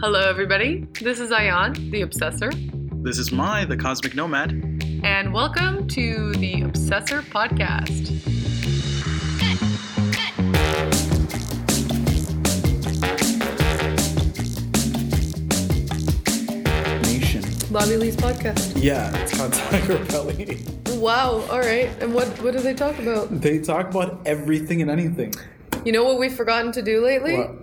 Hello, everybody. This is Ayan, the Obsessor, This is Mai, the Cosmic Nomad. and welcome to the Obsessor Podcast. Nation. Bobby Lee's podcast. Yeah, it's called Tiger Belly. Wow. All right. And what what do they talk about? They talk about everything and anything. You know what we've forgotten to do lately? What?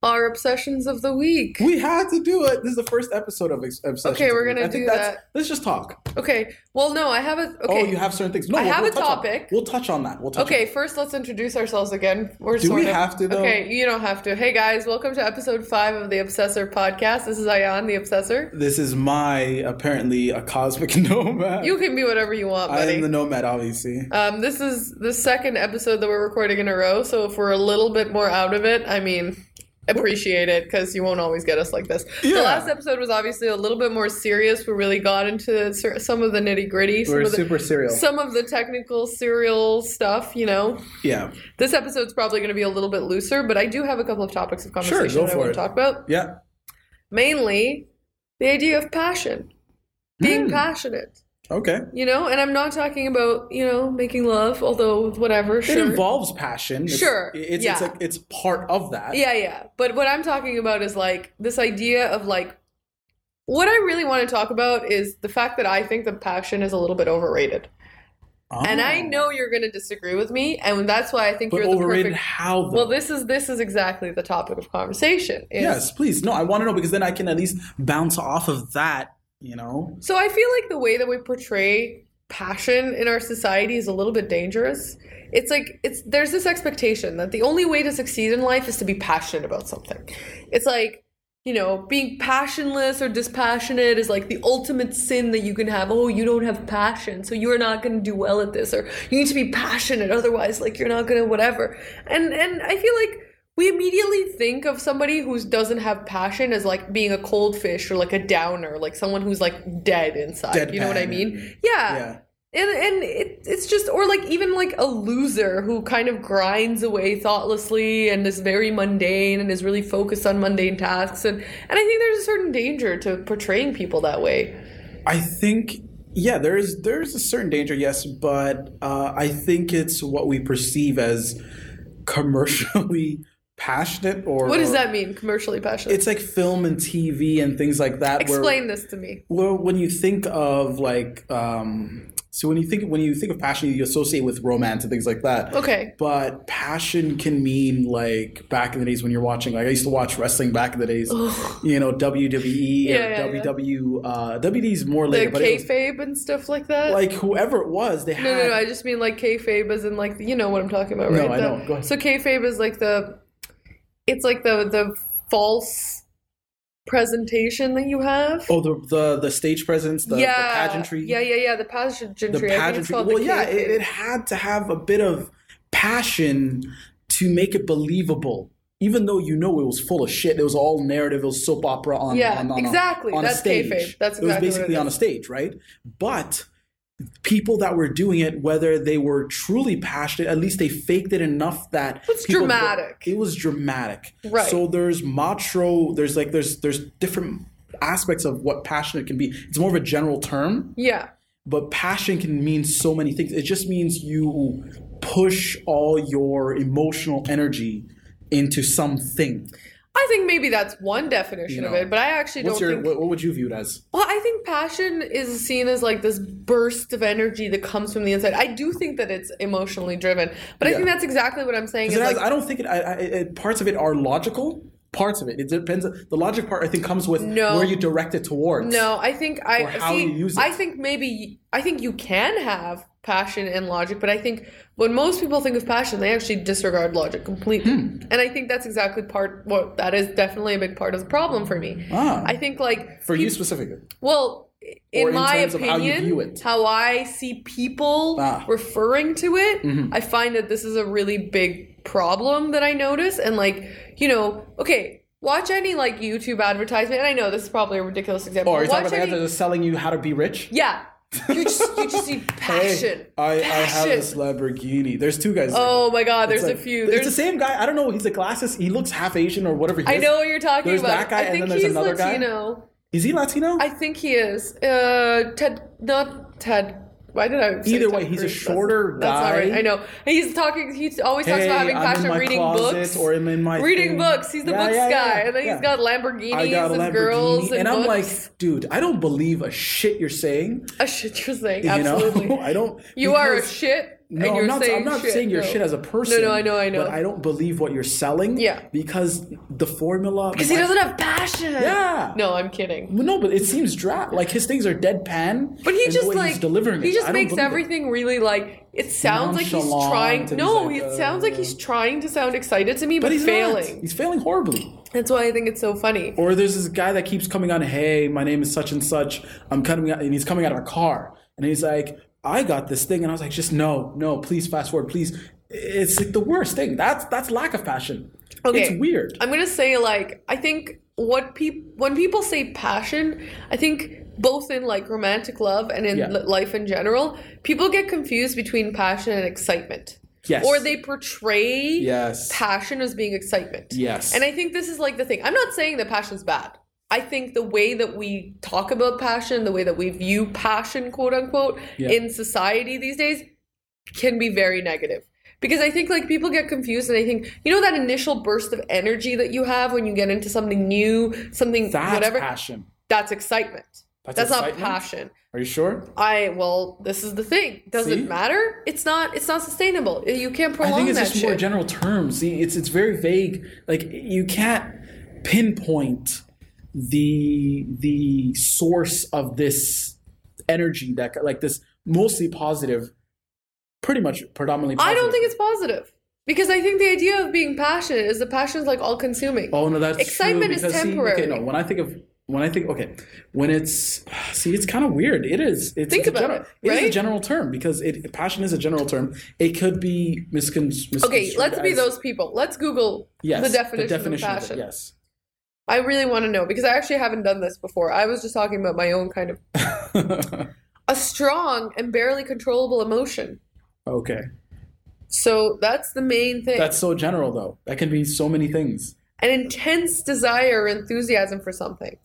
Our obsessions of the week. We had to do it. This is the first episode of Ex- Obsessions Okay, we're of the Week. gonna I think do that's- that. Let's just talk. Okay. Well, no, I have a. Okay. Oh, you have certain things. No, I we'll- have we'll a touch on- topic. We'll touch on that. We'll touch Okay, first let's introduce ourselves again. We're Do we of, have to, though? Okay, you don't have to. Hey guys, welcome to episode five of the Obsessor podcast. This is Ayan, the Obsessor. This is Mai, apparently, a cosmic nomad. You can be whatever you want, I am the nomad, obviously. Um, this is the second episode that we're recording in a row, so if we're a little bit more out of it, I mean, appreciate it because you won't always get us like this. The last episode was obviously a little bit more serious. We really got into some of the nitty gritty, some We're of the super serial. some of the technical serial stuff. You know, yeah. this episode's probably going to be a little bit looser, but I do have a couple of topics of conversation go that I want to talk about. Yeah. Mainly, the idea of passion, being Hmm. passionate. Okay. You know, and I'm not talking about you know making love, although whatever. It involves passion. It's, Sure, It's, it's, yeah. like, it's part of that. Yeah, yeah. But what I'm talking about is like this idea of like what I really want to talk about is the fact that I think the passion is a little bit overrated. Oh. And I Oh. know you're going to disagree with me, and that's why I think But you're the overrated perfect how, though? Well, this is this is exactly the topic of conversation. is- Yes, please. No, I want to know because then I can at least bounce off of that, you know? So I feel like the way that we portray passion in our society is a little bit dangerous. It's like it's there's this expectation that the only way to succeed in life is to be passionate about something. It's like, you know, being passionless or dispassionate is like the ultimate sin that you can have. Oh, you don't have passion, so you're not going to do well at this or you need to be passionate otherwise like you're not going to whatever. And and I feel like we immediately think of somebody who doesn't have passion as like being a cold fish or like a downer, like someone who's like dead inside. You know what I mean? Yeah. Yeah. And and it, it's just or like even like a loser who kind of grinds away thoughtlessly and is very mundane and is really focused on mundane tasks and and I think there's a certain danger to portraying people that way. I think yeah, there is there's a certain danger, yes, but uh, I think it's what we perceive as commercially passionate or What does that mean? Commercially passionate. It's like film and TV and things like that. where- Explain this to me. Well, when you think of like, um, so when you think when you think of passion, you associate with romance and things like that. Okay. But passion can mean like back in the days when you're watching. Like I used to watch wrestling back in the days. You know WWE Yeah, or yeah, yeah. WW. Uh, WWE's more The later, but was, kayfabe and stuff like that. like whoever it was, they no, had. no, no. I just mean like kayfabe as in like you know what I'm talking about, No, right? I The- know. Go ahead. So kayfabe is like the, it's like the the false presentation that you have. Oh, the the the stage presence, the, yeah, the pageantry. Yeah, yeah, yeah. The pageantry. the I think it's pageantry. Well, the yeah, it, it had to have a bit of passion to make it believable. Even though you know it was full of shit, it was all narrative, it was soap opera on, Yeah, on, on exactly. on That's a stage. kayfabe. That's exactly it was basically it on a stage, right? But people that were doing it, whether they were truly passionate, at least they faked it enough that It's people- dramatic. It was dramatic, Right. So there's macho. There's like there's there's different aspects of what passionate can be. It's more of a general term Yeah. but passion can mean so many things. It just means you push all your emotional energy into something. I think maybe that's one definition of it, but I actually What's don't your think. what, what would you view it as? Well, I think passion is seen as like this burst of energy that comes from the inside. I do think that it's emotionally driven, but I think that's exactly what I'm saying. Is It has- like, I don't think it, I, I, it. Parts of it are logical. Parts of it. It depends. The logic part I think comes with No. where you direct it towards. No, I think I how see. you use it. I think maybe I think you can have passion and logic, but I think when most people think of passion, they actually disregard logic completely. Hmm. And I think that's exactly part. Well, that is definitely a big part of the problem for me. Ah. I think like For you specifically. well, in, in my terms of how you opinion, it. how I see people Ah. referring to it, Mhm. I find that this is a really big problem that I notice. And like, you know, okay, watch any like YouTube advertisement. And I know this is probably a ridiculous example. Or are you but talking watch about the any- guy that's selling you how to be rich? yeah. You just you just need passion. Hey, I, I have Passion. this Lamborghini. There's two guys. Oh my god, there's like- a few. It's There's the same guy. I don't know. He's a glasses. He looks half Asian or whatever. He I is. know what you're talking There's about. that guy, I and then there's another guy? Latino. Is he Latino? I think he is. Uh, Ted, not Ted. Why did I? say Either way, he's a shorter that's, That's not right. guy. I know. He's talking. He always talks Hey, about having I'm passion reading books or I'm in my reading thing. books. He's the Yeah, books yeah, yeah, guy, and then he's got Lamborghinis got and Lamborghini, girls and, and I'm books. like, dude, I don't believe a shit you're saying. a shit you're saying. You Absolutely. know, I don't. You are a shit. No, and you're I'm not. saying I'm not shit. saying you're no. shit as a person. No, no, I know, I know. But I don't believe what you're selling. Yeah. Because the formula. Because he doesn't have passion. Yeah. No, I'm kidding. No, but it seems dry. Like his things are deadpan. But he just like delivering he just makes believe it. everything really like it sounds like he's trying. No, like, uh, sounds like he's trying to sound excited to me, but, But he's failing. Not. He's failing horribly. That's why I think it's so funny. Or there's this guy that keeps coming on. Hey, my name is such and such. I'm coming out, and he's coming out of a car, and he's like, I got this thing, and I was like, just no, no, please fast forward, please. It's like the worst thing. That's that's lack of passion. Okay. It's weird. I'm gonna say like I think what people when people say passion, I think both in like romantic love and in Yeah. life in general, people get confused between passion and excitement. Yes. Or they portray Yes. passion as being excitement. Yes. And I think this is like the thing. I'm not saying that passion's bad. I think the way that we talk about passion, the way that we view passion, quote unquote, Yeah. in society these days can be very negative. Because I think like people get confused and I think you know that initial burst of energy that you have when you get into something new, something That's whatever. passion. That's excitement. That's That's, not passion. Are you sure? I well, this is the thing. Does See? it matter? It's not. It's not sustainable. You can't prolong I think it's just shit. more general terms. See, it's it's very vague. Like you can't pinpoint the the source of this energy that like this mostly positive, pretty much predominantly. I don't think it's positive because I think the idea of being passionate is the passion is like all consuming. Oh no, that's Excitement true, is because, see, temporary. okay, no, when I think of when I think okay, when it's see, it's kind of weird. It is. It's, Think it's a about general, it, It is a general term because it passion is a general term. It could be miscon- misconstrued. Okay, let's be those people. Let's Google Yes, the definition, definition of of it, passion. yes. I really want to know because I actually haven't done this before. I was just talking about my own kind of a strong and barely controllable emotion. okay. So that's the main thing. That's so general, though. That can be so many things. An intense desire or enthusiasm for something.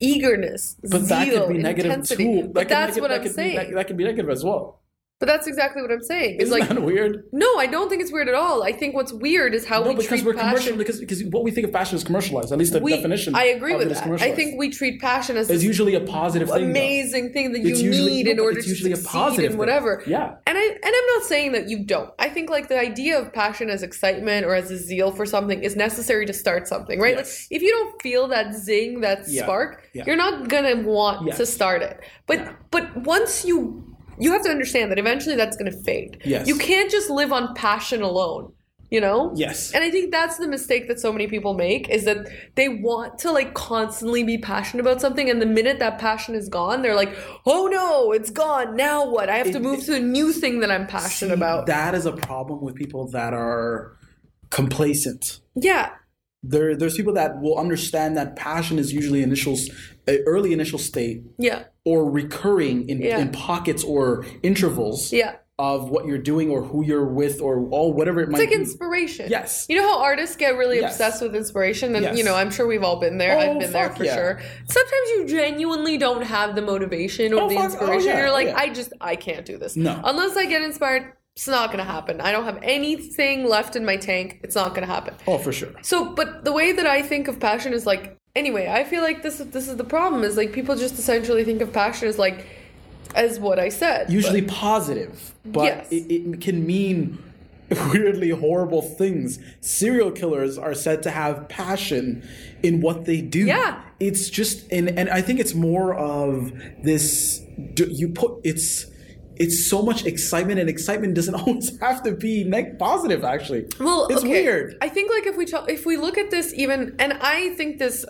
Eagerness, But zeal, that could be negative intensity. too. But That could that's what that I'm be saying. neg- that can be negative as well. But that's exactly what I'm saying. It's Isn't like that weird? no, I don't think it's weird at all. I think what's weird is how No, we because treat we're commercial. passion. Because because what we think of fashion is commercialized. At least the We- definition. I agree with that. I think we treat passion as it's usually a positive thing. though. amazing thing that you usually- need no, in order it's to usually a succeed positive and thing. whatever. Yeah. And I and I'm not saying that you don't. I think like the idea of passion as excitement or as a zeal for something is necessary to start something, right? Like Yes. if you don't feel that zing, that Yeah. spark, Yeah. you're not gonna want Yes. to start it. But Yeah. but once you you have to understand that eventually that's gonna fade. Yes. You can't just live on passion alone. You know? Yes. And I think that's the mistake that so many people make is that they want to like constantly be passionate about something and the minute that passion is gone, they're like, "Oh no, it's gone. Now what? I have to It- move to a new thing that I'm passionate See, about." That is a problem with people that are complacent. yeah. There, there's people that will understand that passion is usually initial, uh, early initial state, Yeah. Or recurring in, Yeah. in pockets or intervals Yeah. of what you're doing or who you're with or all whatever it might be. It's like inspiration. Yes. You know how artists get really Yes. obsessed with inspiration? And, Yes. you know, I'm sure we've all been there. Oh, I've been there for yeah. sure. Sometimes you genuinely don't have the motivation or Oh, the fuck- oh, inspiration. yeah, You're oh, like, yeah. I just, I can't do this. No. Unless I get inspired, it's not going to happen. I don't have anything left in my tank. It's not going to happen. oh, for sure. So, but the way that I think of passion is like, anyway, I feel like this is this is the problem. Is like people just essentially think of passion as like, as what I said. Usually positive, but Yes. it, it can mean weirdly horrible things. Serial killers are said to have passion in what they do. Yeah. It's just and and I think it's more of this you put it's it's so much excitement and excitement doesn't always have to be neg- positive actually. Well, it's okay. weird. I think like if we talk, if we look at this even, and I think this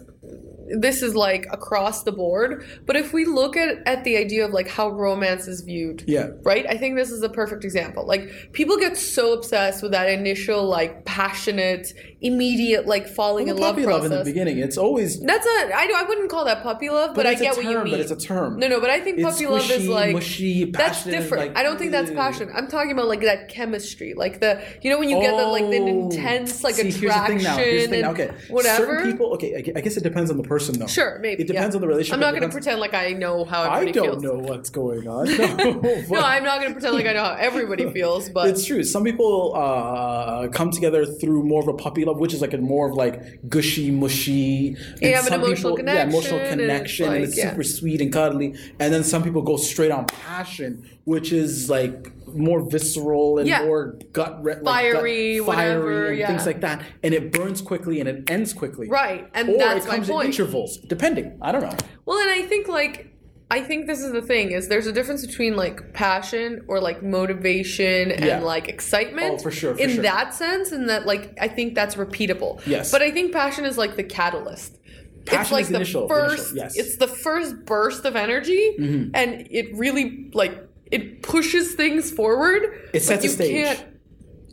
this is like across the board. But if we look at at the idea of like how romance is viewed, Yeah. right? I think this is a perfect example. Like people get so obsessed with that initial like passionate, immediate like falling Well, in love puppy love in the beginning, it's always. That's a I, I wouldn't call that puppy love, but, I get a what term, you mean. But it's a term. No, no, but I think It's puppy love is like mushy, that's different. like, I don't think that's passion. I'm talking about like that chemistry, like the you know when you get that like the Oh. intense like See, here's the attraction thing now. Here's the thing now. Okay, whatever. Certain people. Okay, I guess it depends on the person, though. Sure, maybe It depends yeah. on the relationship. I'm not going to pretend like I know how I everybody don't feels. know what's going on. No, No, I'm not going to pretend like I know how everybody feels, but it's true. Some people uh, come together through more of a puppy love, which is like a more of like gushy, mushy. And You have an emotional people, Yeah, emotional connection, and it's connection, and it's yeah. super sweet and cuddly. And then some people go straight on passion, which is like more visceral and Yeah. more gut, like, Fiery, gut, whatever, fiery, and yeah. things like that. And it burns quickly and it ends quickly. right, and Or that's it my comes in point. Intervals, depending. I don't know. Well, and I think like I think this is the thing is there's a difference between like passion or like motivation and Yeah. like excitement. Oh, for sure, for in sure. that sense, and that like I think that's repeatable. Yes. But I think passion is like the catalyst. it's Passion like is the initial- the first. initial, yes. Mm-hmm. It's the first burst of energy, and it really like it pushes things forward. It but sets a you stage. can't-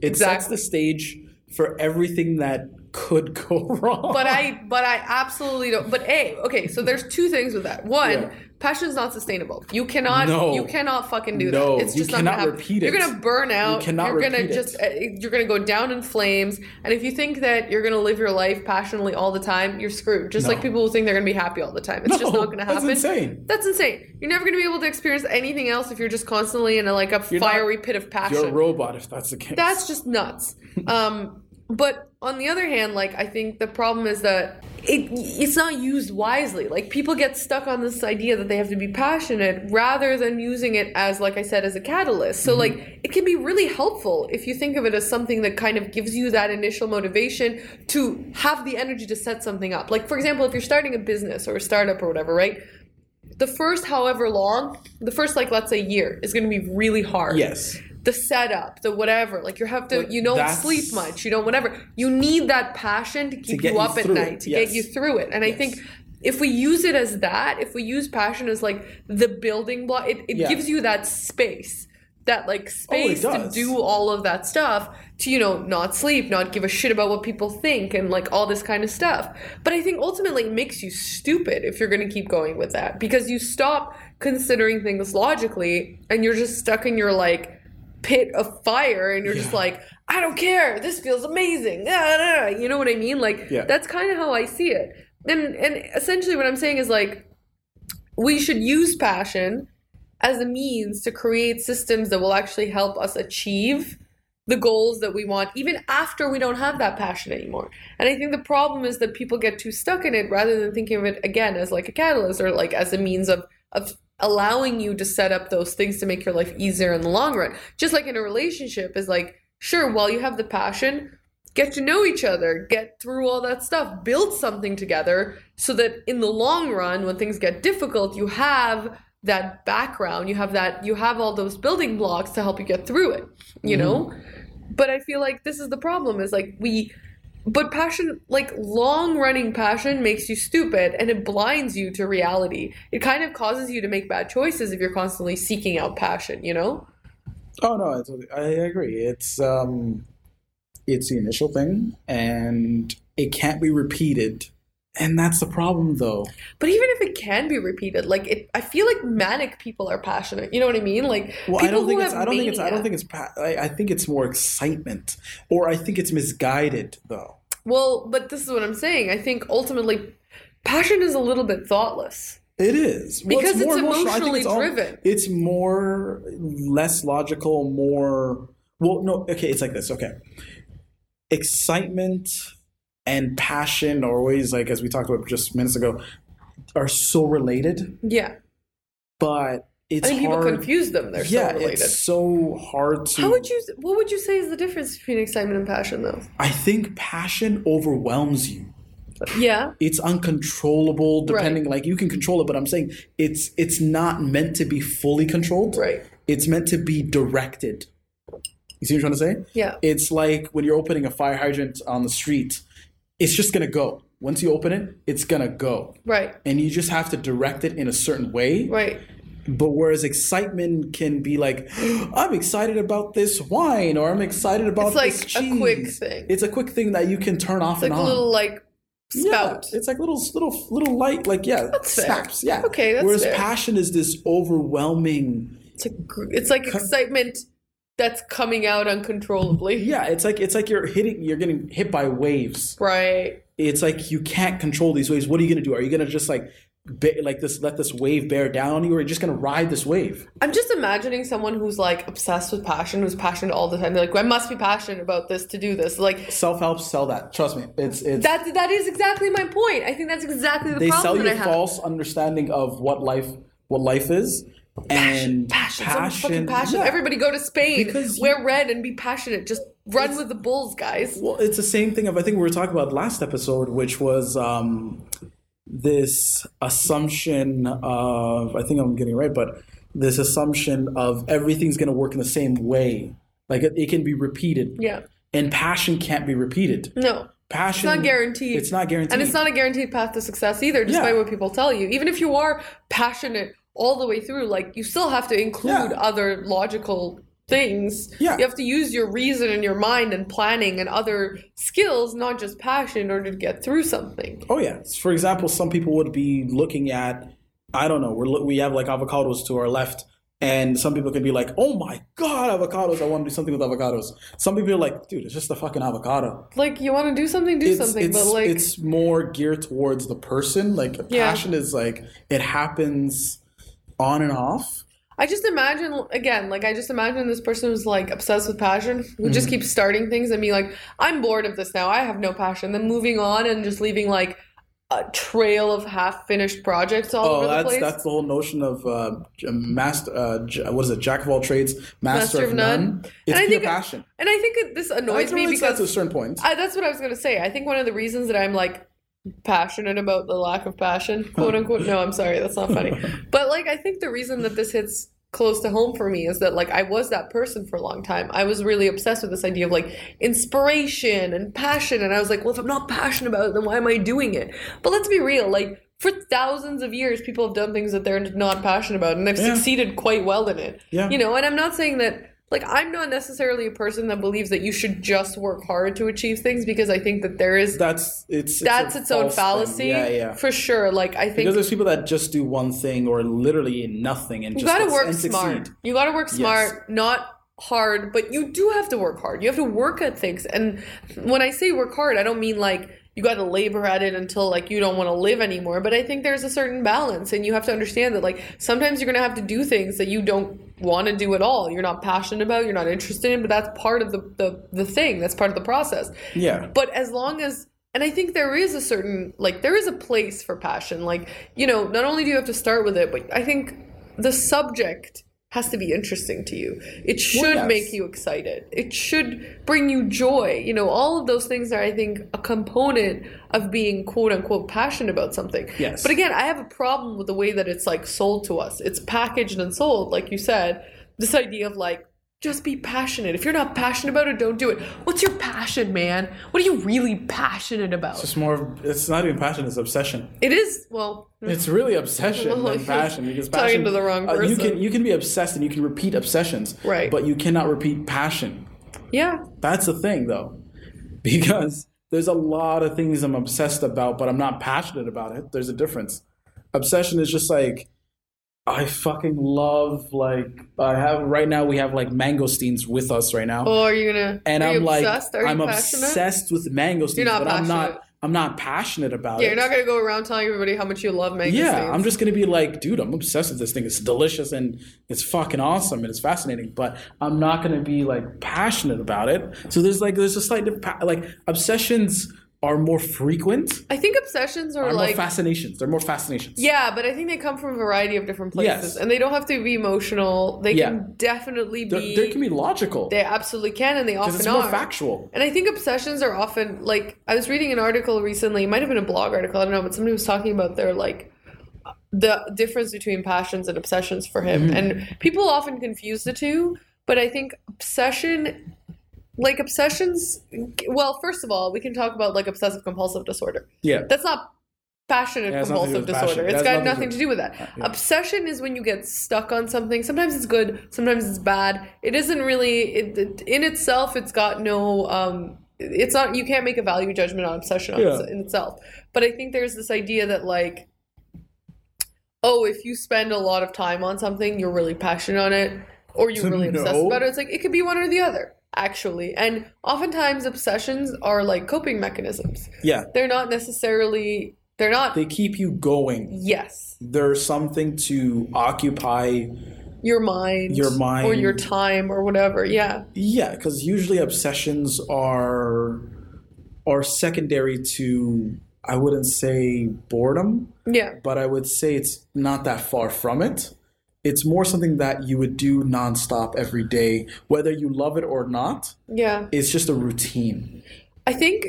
It sets Exactly. the stage for everything that could go wrong. but I but I absolutely don't. But a okay, so there's two things with that. One, Yeah. passion is not sustainable. You cannot No. you cannot fucking do No, that. It's you just not gonna happen. repeat You're gonna burn out. cannot you're gonna it. just uh, you're gonna go down in flames. And if you think that you're gonna live your life passionately all the time, you're screwed. Just No. like people who think they're gonna be happy all the time. It's just not gonna happen. that's insane. That's insane. You're never gonna be able to experience anything else if you're just constantly in a like a You're not- fiery pit of passion. You're a robot if that's the case. That's just nuts. Um, but on the other hand, like I think the problem is that it it's not used wisely. Like people get stuck on this idea that they have to be passionate rather than using it as, like I said, as a catalyst. So mm-hmm. like it can be really helpful if you think of it as something that kind of gives you that initial motivation to have the energy to set something up. Like for example, if you're starting a business or a startup or whatever, right? The first however long, the first like let's say year is going to be really hard yes. The setup, the whatever. Like you have to, you don't that's- sleep much, you don't whatever. You need that passion to keep get you you up at night, it, to yes. get you through it. And I think if we use it as that, if we use passion as like the building block, it, it Yeah. gives you that space. That like oh, space to do all of that stuff to you know not sleep, not give a shit about what people think, and like all this kind of stuff. But I think ultimately it makes you stupid if you're going to keep going with that because you stop considering things logically and you're just stuck in your like pit of fire and you're just like i don't care. This feels amazing. Ah, ah, ah." you know what i mean? Like Yeah. that's kind of how i see it. And and essentially what i'm saying is like we should use passion as a means to create systems that will actually help us achieve the goals that we want even after we don't have that passion anymore. And i think the problem is that people get too stuck in it rather than thinking of it again as like a catalyst or like as a means of of allowing you to set up those things to make your life easier in the long run. Just like in a relationship is like sure while you have the passion get to know each other get through all that stuff build something together so that in the long run when things get difficult you have that background you have that you have all those building blocks to help you get through it you mm-hmm. know? But i feel like this is the problem is like we but passion like long running passion makes you stupid and it blinds you to reality it kind of causes you to make bad choices if you're constantly seeking out passion you know Oh no, I, totally- I agree. It's um, it's the initial thing, and it can't be repeated, and that's the problem, though. but even if it can be repeated like it i feel like manic people are passionate you know what i mean like Well, people I don't who think it's. have I don't think it's. I don't think it's. I, I think it's more excitement, or I think it's misguided, though. Well but this is what i'm saying i think ultimately passion is a little bit thoughtless It is Well, Because it's more emotional. Emotionally it's all- driven. It's more less logical, more. Well, no. Okay, it's like this. Okay, excitement and passion are always like as we talked about just minutes ago, are so related, yeah but it's i think hard. people confuse them they're yeah, so related it's so hard to. how would you what would you say is the difference between excitement and passion though I think passion overwhelms you. yeah it's uncontrollable depending like you can control it but i'm saying it's it's not meant to be fully controlled right it's meant to be directed you see what i'm trying to say yeah it's like when you're opening a fire hydrant on the street it's just gonna go. Once you open it, it's gonna go. Right. And you just have to direct it in a certain way. Right. But whereas excitement can be like, I'm excited about this wine, or I'm excited about It's like this a quick thing. It's a quick thing that you can turn off It's like and a little like spout. Yeah, it's like little, little, little light, like yeah, That's fair. snaps. Yeah. Okay, that's Whereas fair. passion is this overwhelming. It's like, gr- it's like excitement that's coming out uncontrollably. Yeah, it's like it's like you're hitting, you're getting hit by waves. Right. It's like you can't control these waves. What are you gonna do? Are you gonna just like, like this, let this wave bear down on you, or you're just gonna ride this wave? I'm just imagining someone who's like obsessed with passion, who's passionate all the time. They're like, I must be passionate about this to do this. Like Self help, sell that. Trust me, it's it's. that. That is exactly my point. I think that's exactly the they problem sell you a false understanding of what life, what life is, and Passion, much fucking passion. yeah. Everybody go to Spain, Because you- wear red, and be passionate. Just run with the bulls, guys. Well, it's the same thing of I think we were talking about last episode, which was um, this assumption of I think I'm getting it right, but this assumption of everything's going to work in the same way, like it, it can be repeated, Yeah. and passion can't be repeated. No. Passion, It's not guaranteed. It's not guaranteed, And it's not a guaranteed path to success either, despite Yeah. what people tell you. Even if you are passionate all the way through, like you still have to include Yeah. other logical things. Yeah. You have to use your reason and your mind and planning and other skills, not just passion, in order to get through something. Oh yeah. For example, some people would be looking at I don't know. We're we have like avocados to our left, and some people can be like, "Oh my god, avocados! I want to do something with avocados." Some people are like, "Dude, it's just a fucking avocado." Like you want to do something, do It's something, it's but like it's more geared towards the person. Like Yeah. passion is like it happens on and off. I just imagine again, like I just imagine this person who's like obsessed with passion, who Mm-hmm. just keeps starting things and being like, "I'm bored of this now. I have no passion." Then moving on and just leaving like a trail of half-finished projects all Oh, over the that's place. that's the whole notion of uh, master. Uh, j- what is it? Jack of all trades, master, of, none. It's And I think- passion. And I think this annoys me because to a certain point. I, that's what I was going to say. I think one of the reasons that I'm like passionate about the lack of passion, quote unquote. No, I'm sorry, that's not funny. But like, I think the reason that this hits close to home for me is that like I was that person for a long time. I was really obsessed with this idea of like inspiration and passion, and I was like, well, if I'm not passionate about it, then why am I doing it? But let's be real, like. For thousands of years, people have done things that they're not passionate about, and they've Yeah. succeeded quite well in it. Yeah. You know, and I'm not saying that like I'm not necessarily a person that believes that you should just work hard to achieve things because I think that there is That's it's, it's that's a its own thing. fallacy. Yeah, yeah. For sure. Like I think Because there's people that just do one thing or literally nothing and you just gotta work smart. succeed. You gotta work smart, not hard, but you do have to work hard. You have to work at things. And when I say work hard, I don't mean like you got to labor at it until like you don't want to live anymore. But i think there's a certain balance and you have to understand that like sometimes you're going to have to do things that you don't want to do at all. You're not passionate about you're not interested in but that's part of the the, the thing. That's part of the process. Yeah. but as long as and i think there is a certain like there is a place for passion. Like you know not only do you have to start with it but i think the subject has to be interesting to you. It should yes. make you excited. It should bring you joy. You know all of those things are i think a component of being quote unquote passionate about something. Yes. but again i have a problem with the way that it's like sold to us. It's packaged and sold like you said this idea of like just be passionate. If you're not passionate about it, don't do it. What's your passion, man? What are you really passionate about? It's more. It's not even passion. It's obsession. It is well, It's really obsession Well, than passion because talking passion. to the wrong uh, you can you can be obsessed and you can repeat obsessions. Right. But you cannot repeat passion. yeah, That's the thing, though, because there's a lot of things I'm obsessed about, but I'm not passionate about it. There's a difference. Obsession is just like I fucking love like I have right now. We have like mangosteens with us right now. Oh, are you gonna? and are I'm you like, obsessed? Are you I'm passionate? obsessed with mangosteens, You're not but I'm passionate. not. I'm not passionate about Yeah, it. you're not gonna go around telling everybody how much you love mango yeah. I'm just gonna be like, dude, I'm obsessed with this thing. It's delicious and it's fucking awesome and it's fascinating. But I'm not gonna be like passionate about it. So there's like there's a slight like obsessions are more frequent. I think obsessions are Are like more fascinations. They're more fascinations. yeah, but I think they come from a variety of different places, Yes. and they don't have to be emotional. They Yeah. can definitely be. there can be logical they absolutely can, and they often it's more are. factual. And I think obsessions are often like I was reading an article recently, it might have been a blog article, I don't know, but somebody was talking about their like the difference between passions and obsessions for him. Mm-hmm. And people often confuse the two, but I think obsession like obsessions. Well, first of all, we can talk about like obsessive compulsive disorder. Yeah. That's not passionate Yeah, it has nothing to do compulsive passion. disorder. it's got nothing to nothing do- to do with that. yeah. Obsession is when you get stuck on something. Sometimes it's good, sometimes it's bad. It isn't really it, it- in itself. It's got no. Um, it's not. You can't make a value judgment on obsession on Yeah. in itself. But I think there's this idea that like, oh, if you spend a lot of time on something, you're really passionate on it, or you're really obsessed about it. It's like it could be one or the other. Actually, and oftentimes obsessions are like coping mechanisms. Yeah. They're not necessarily. They're not. They keep you going. yes. There's something to occupy. your mind Your mind or your time or whatever yeah Yeah, because usually obsessions are are secondary to I wouldn't say boredom, yeah but I would say it's not that far from it. It's more something that you would do nonstop every day, whether you love it or not. yeah It's just a routine. i think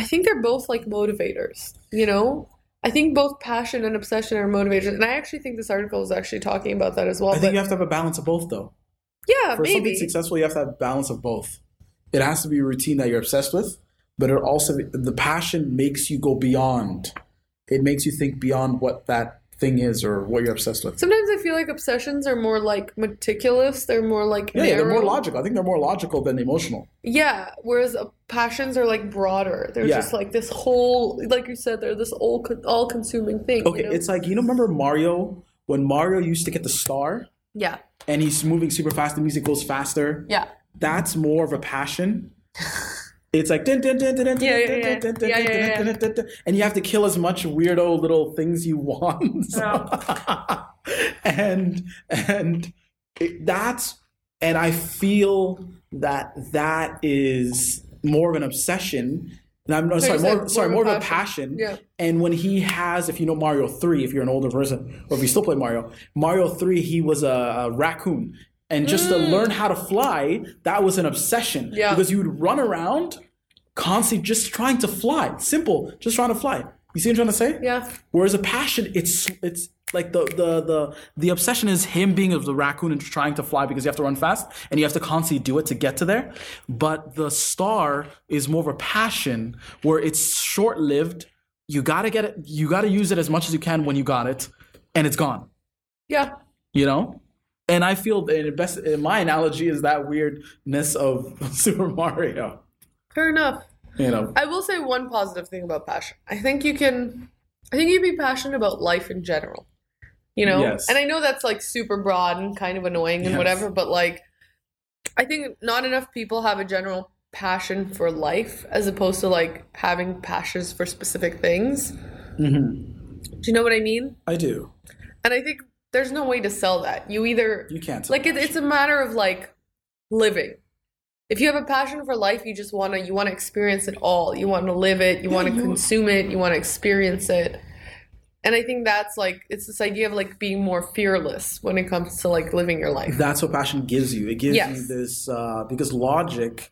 i think they're both like motivators you know i think both passion and obsession are motivators and i actually think this article is actually talking about that as well I think but you have to have a balance of both, though. yeah For maybe something successful, you have to have a balance of both. It has to be a routine that you're obsessed with, but it also the passion makes you go beyond. It makes you think beyond what that thing is or what you're obsessed with. sometimes i feel like obsessions are more like meticulous they're more like Yeah, yeah, they're more logical. I think they're more logical than emotional. yeah whereas uh, passions are like broader they're Yeah. just like this whole like you said they're this all all consuming thing Okay, you know? it's like you know, remember Mario when Mario used to get the star yeah and he's moving super fast, the music goes faster. yeah That's more of a passion. It's like and you have to kill as much weirdo little things you want. and and it, that's and I feel that that is more of an obsession. And I'm no, sorry, more, sorry, more of a a passion. Yeah. And when he has, if you know Mario three, if you're an older person, or if you still play Mario, Mario three, he was a, a raccoon, and just to learn how to fly, that was an obsession. Mm. Yeah. Because you would run around, constantly just trying to fly. Simple, just trying to fly. You see what I'm trying to say? yeah Whereas a passion, it's it's like the the the the obsession is him being of the raccoon and trying to fly because you have to run fast and you have to constantly do it to get to there. But the star is more of a passion where it's short lived. You gotta get it. You gotta use it as much as you can when you got it, and it's gone. yeah You know. And I feel that in best in my analogy is that weirdness of Super Mario. fair enough You know. I will say one positive thing about passion. I think you can, I think you can be passionate about life in general. You know, Yes. and I know that's like super broad and kind of annoying and Yes. whatever, but like, I think not enough people have a general passion for life as opposed to like having passions for specific things. Mm-hmm. Do you know what I mean? I do. And I think there's no way to sell that. You either You can't. like it, it's a matter of like living if you have a passion for life you just want to you want to experience it all you want to live it you want to you- consume it you want to experience it and i think that's like it's this idea of like being more fearless when it comes to like living your life that's what passion gives you. It gives Yes. you this uh, because logic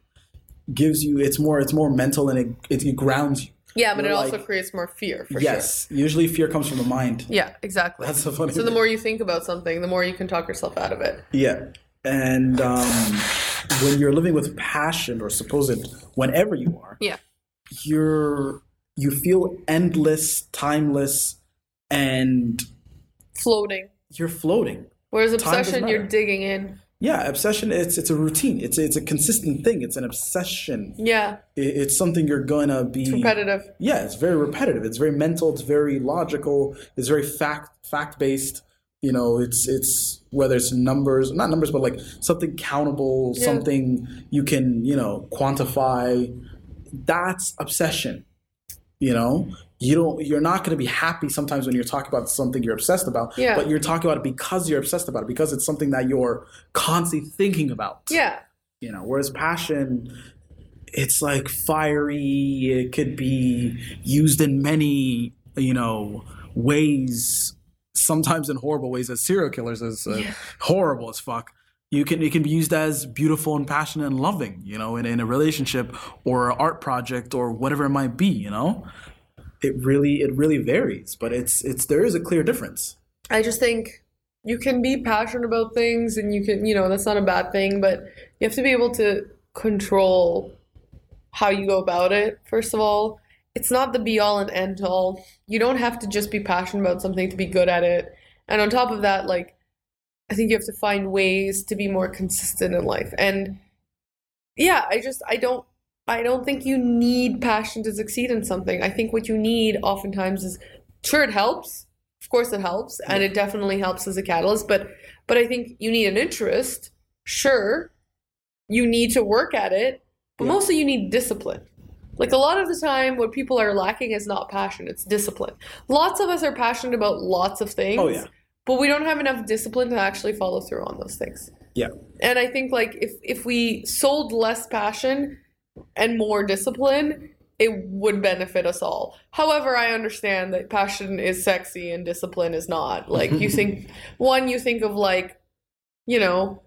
gives you it's more it's more mental and it it, it grounds you. Yeah but it also like- creates more fear for yes, usually fear comes from the mind. yeah exactly. That's the funny. so the more you think about something the more you can talk yourself out of it. Yeah, and um, when you're living with passion or supposed whenever you are, yeah. you're you feel endless, timeless, and floating. you're floating. whereas obsession you're digging in Yeah, obsession. It's it's a routine. It's it's a consistent thing. It's an obsession. yeah It- It's something you're gonna be repetitive Yeah, it's very repetitive. It's very mental. It's very logical. It's very fact fact based. You know, it's it's whether it's numbers, not numbers, but like something countable, Yeah. something you can you know quantify. That's obsession. You know, you don't. You're not going to be happy sometimes when you're talking about something you're obsessed about. Yeah. But you're talking about it because you're obsessed about it because it's something that you're constantly thinking about yeah you know whereas passion it's like fiery it could be used in many you know ways sometimes in horrible ways as serial killers as uh, horrible as fuck you can it can be used as beautiful and passionate and loving you know in, in a relationship or an art project or whatever it might be you know it really it really varies but it's it's there is a clear difference I just think you can be passionate about things and you can, you know, that's not a bad thing, but you have to be able to control how you go about it, first of all. It's not the be all and end all. You don't have to just be passionate about something to be good at it. And on top of that, like, I think you have to find ways to be more consistent in life. And yeah, I just, I don't, I don't think you need passion to succeed in something. I think what you need oftentimes is, sure, it helps. Of course, it helps, and it definitely helps as a catalyst. But, but I think you need an interest. Sure, you need to work at it, but Yeah. mostly you need discipline. Like a lot of the time, what people are lacking is not passion; it's discipline. Lots of us are passionate about lots of things. Oh, yeah. But we don't have enough discipline to actually follow through on those things. Yeah. And I think like if if we sold less passion and more discipline, it would benefit us all. However, I understand that passion is sexy and discipline is not. Like you think one you think of like, you know,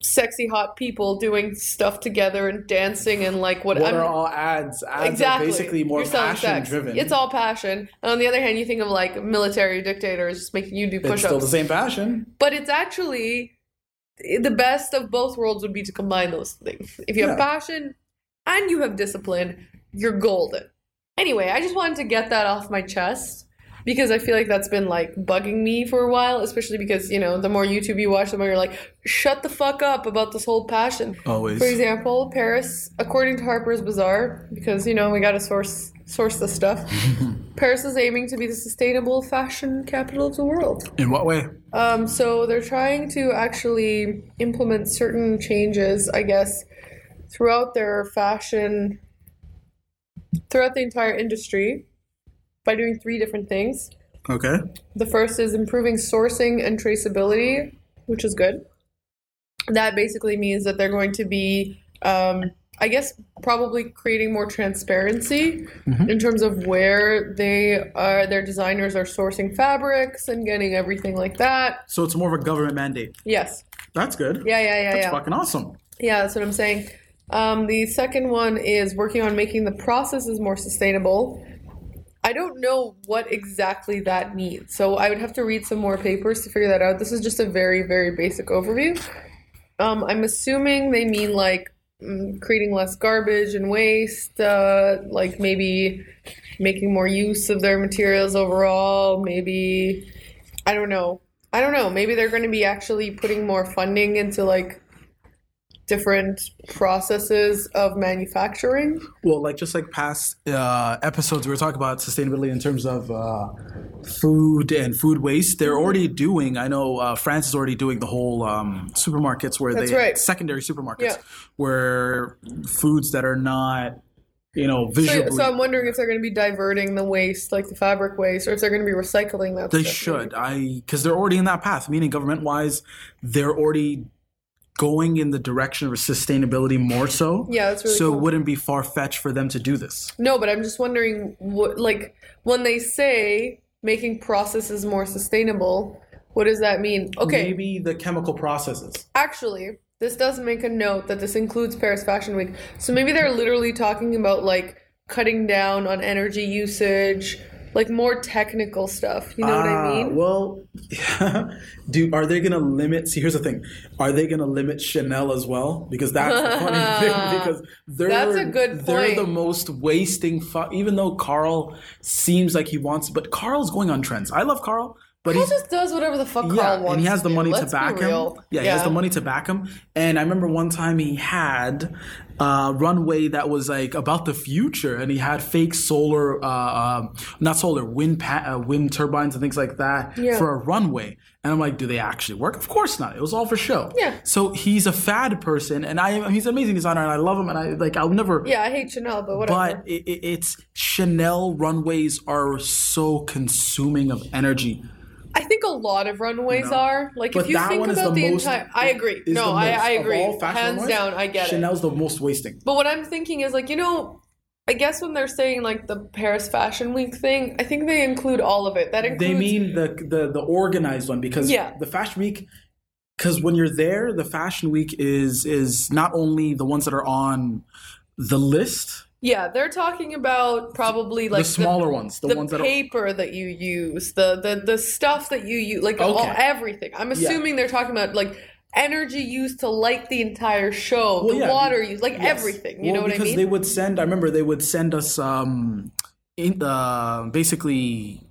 sexy hot people doing stuff together and dancing and like what, What I'm are all ads? Ads exactly are basically more passion sex. driven. It's all passion. And on the other hand, you think of like military dictators just making you do push-ups it's still the same passion. but it's actually the best of both worlds would be to combine those things. If you have Yeah. passion and you have discipline, you're golden. Anyway, I just wanted to get that off my chest because I feel like that's been like bugging me for a while, especially because, you know, the more YouTube you watch, the more you're like, shut the fuck up about this whole passion. Always. For example, Paris, according to Harper's Bazaar, because you know we gotta source source this stuff. Paris is aiming to be the sustainable fashion capital of the world. In what way? Um, so they're trying to actually implement certain changes, I guess, throughout their fashion, throughout the entire industry, by doing three different things. Okay. The first is improving sourcing and traceability, which is good. That basically means that they're going to be, um, I guess, probably creating more transparency in terms of where they are, their designers are sourcing fabrics and getting everything like that. So it's more of a government mandate. Yes. That's good. Yeah, yeah, yeah, That's yeah. fucking awesome. Yeah, that's what I'm saying. Um, the second one is working on making the processes more sustainable. I don't know what exactly that means, so I would have to read some more papers to figure that out. This is just a very, very basic overview. Um, I'm assuming they mean like creating less garbage and waste, uh, like maybe making more use of their materials overall, maybe, I don't know. I don't know. Maybe they're going to be actually putting more funding into like different processes of manufacturing. Well, like just like past uh, episodes, we were talking about sustainability in terms of uh, food and food waste. They're already doing. I know uh, France is already doing the whole um, supermarkets where That's they right. secondary supermarkets Yeah. where foods that are not, you know, So, visually. so I'm wondering if they're going to be diverting the waste, like the fabric waste, or if they're going to be recycling that. They should. maybe. I because they're already in that path. Meaning, government wise, they're already going in the direction of sustainability more so. Yeah, that's really so cool. it wouldn't be far fetched for them to do this. No, but I'm just wondering, what, like, when they say making processes more sustainable, what does that mean? Okay, Maybe the chemical processes. actually, this does make a note that this includes Paris Fashion Week. So maybe they're literally talking about like cutting down on energy usage, like more technical stuff. You know what I Ah, mean? Well, do are they going to limit? See, here's the thing: are they going to limit Chanel as well? Because that's the funny thing. Because they're That's a good they're the most wasting. Fu- even though Karl seems like he wants, but Karl's going on trends. I love Karl, but He just does whatever the fuck yeah, Karl wants. and he has the money Let's to back him. real. Yeah, he has the money to back him. And I remember one time he had a runway that was like about the future, and he had fake solar, uh, um, not solar, wind pa- uh, wind turbines and things like that Yeah. for a runway. And I'm like, do they actually work? Of course not. It was all for show. Yeah. So he's a fad person, and I he's an amazing designer, and I love him, and I like I'll never. Yeah, I hate Chanel, but whatever. But it, it's Chanel runways are so consuming of energy. I think a lot of runways No. are. Like But if you think about the the, most. entire I agree. No, I, I agree. Hands runways, down, I get it. Chanel's the most wasting. But what I'm thinking is like, you know, I guess when they're saying like the Paris Fashion Week thing, I think they include all of it. That includes They mean the the the organized one because Yeah. the fashion week. Because when you're there, the fashion week is is not only the ones that are on the list, Yeah, they're talking about probably like the smaller ones, the, the ones that are paper that you use, the the the stuff that you use, like all, everything. I'm assuming they're talking about like energy used to light the entire show, Well, the yeah, water used, like Yes. everything. You Well, know what I mean? because they would send. I remember they would send us um, in, uh, basically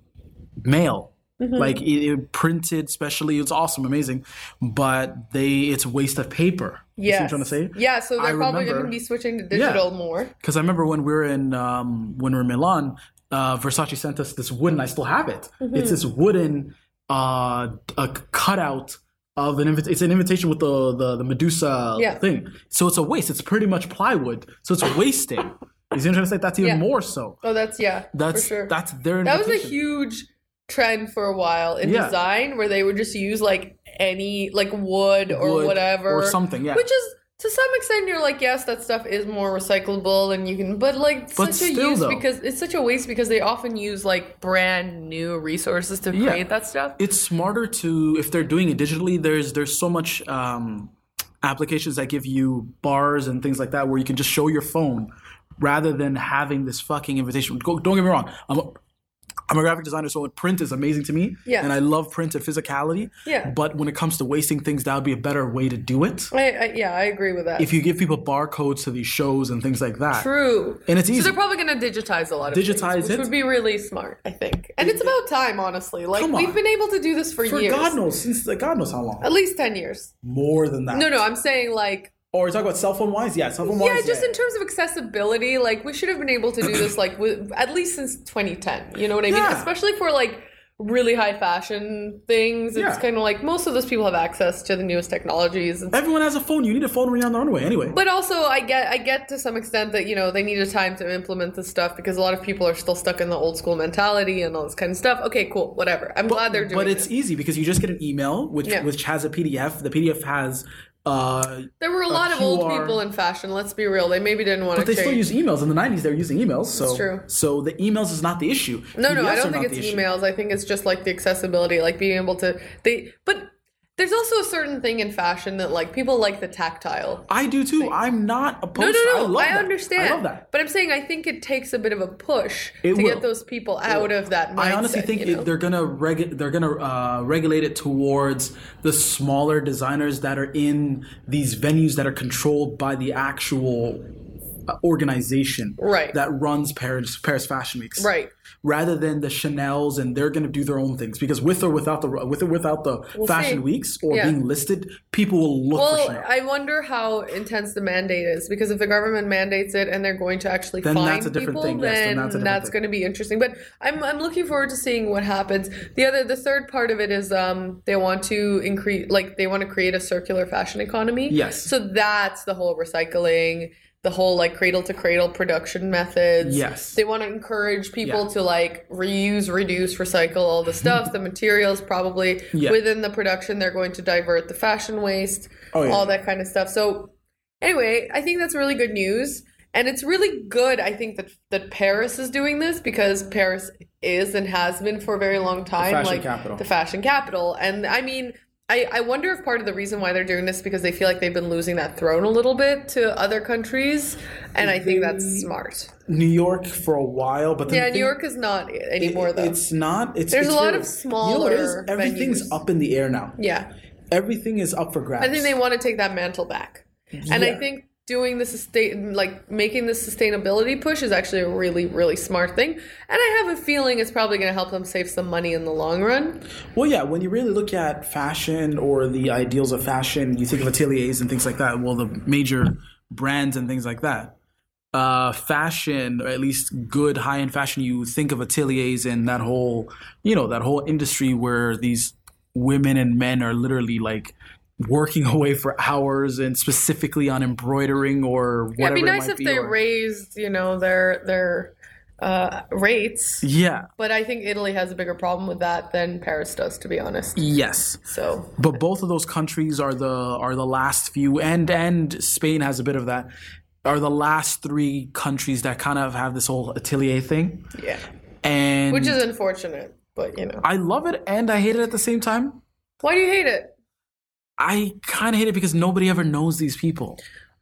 mail. Mm-hmm. Like it, it printed specially, it's awesome, amazing, but they it's a waste of paper. What I'm trying to say? Yeah, so they're I probably going to be switching to digital more. Because I remember when we were in um, when we were in Milan, uh, Versace sent us this wooden. I still have it. Mm-hmm. It's this wooden uh, a cutout of an invitation. It's an invitation with the the, the Medusa Yeah. thing. So it's a waste. It's pretty much plywood. So it's wasting. You see what to say? That's even Yeah. more so. Oh, that's yeah, That's for sure. that's their. that was a huge trend for a while in Yeah. design where they would just use like any like wood or Wood whatever or something, yeah. which is to some extent you're like yes that stuff is more recyclable and you can but like But such a still, use though. because it's such a waste because they often use like brand new resources to Yeah. create that stuff it's smarter to if they're doing it digitally there's there's so much um, applications that give you bars and things like that where you can just show your phone rather than having this fucking invitation Go, don't get me wrong i'm a, I'm a graphic designer, so print is amazing to me, Yeah. and I love print and physicality. Yeah. But when it comes to wasting things, that would be a better way to do it. I, I, yeah I agree with that If you give people barcodes to these shows and things like that, True. and it's So easy. they're probably going to digitize a lot of Digitize things, which it. would be really smart, I think. And it's about time, honestly. Like we've been able to do this for, for years, God knows since like, God knows how long, at least ten years. more than that. No, no, I'm saying like Or you're talking about cell phone wise, yeah, cell phone wise. yeah, just in terms of accessibility, like we should have been able to do this like with, at least since 2010. You know what I mean? Yeah. Especially for like really high fashion things. It's Yeah. kind of like most of those people have access to the newest technologies. It's Everyone has a phone. You need a phone when you're on the runway anyway. But also, I get I get to some extent that you know they need a time to implement this stuff because a lot of people are still stuck in the old school mentality and all this kind of stuff. Okay, cool, whatever. I'm glad they're doing. It. But it's it. easy because you just get an email which Yeah. which has a PDF. The PDF has uh there were a lot of old QR. people in fashion. Let's be real; they maybe didn't want but to they change. still use emails. In the nineties they were using emails. So true. so the emails is not the issue. no, no, I don't think it's emails. I think it's just like the accessibility, like being able to they. But there's also a certain thing in fashion that like people like the tactile. I do too. I'm not opposed No, no, I no. love I, that. understand. I love that. But I'm saying I think it takes a bit of a push It to will. get those people out of that mindset. I honestly think you know? it, they're gonna regu- they're gonna uh, regulate it towards the smaller designers that are in these venues that are controlled by the actual uh, organization Right. that runs Paris Paris Fashion Weeks. right. Rather than the Chanel's and they're gonna do their own things because with or without the with or without the fashion see. weeks or Yeah. being listed, people will look for Well, Chanel. I wonder how intense the mandate is because if the government mandates it and they're going to actually Then find that's a different people, thing. Yes, then then that's a different that's going to be interesting. But I'm I'm looking forward to seeing what happens. The other, the third part of it is um they want to increase, like they want to create a circular fashion economy. Yes. So that's the whole recycling. The whole like cradle to cradle production methods. Yes. They want to encourage people Yeah. to like reuse, reduce, recycle all the mm-hmm. stuff, the materials probably Yeah. within the production. They're going to divert the fashion waste, Oh, yeah. all that kind of stuff. So anyway, I think that's really good news. And it's really good, I think, that that Paris is doing this because Paris is and has been for a very long time fashion like capital. the fashion capital. And I mean, I, I wonder if part of the reason why they're doing this is because they feel like they've been losing that throne a little bit to other countries. And I think that's smart. New York for a while, but then Yeah, New thing- York is not anymore, it- though. It's not. It's There's it's a lot very- of You know what it is? Everything's venues. up in the air now. yeah. Everything is up for grabs. I think they want to take that mantle back. And I think doing the sustain like making the sustainability push is actually a really really smart thing and i have a feeling it's probably going to help them save some money in the long run Well, yeah. When you really look at fashion or the ideals of fashion, you think of ateliers and things like that. Well, the major brands and things like that. Uh, fashion, or at least good high-end fashion, you think of ateliers and that whole, you know, that whole industry where these women and men are literally like working away for hours and specifically on embroidering or whatever. yeah, it'd be it nice might if be, they or- raised you know their their uh, rates Yeah. but i think italy has a bigger problem with that than paris does to be honest Yes. so But both of those countries are the are the last few, and and Spain has a bit of that. Are the last three countries that kind of have this whole atelier thing, yeah and which is unfortunate but you know I love it and I hate it at the same time. why do you hate it I kind of hate it because nobody ever knows these people.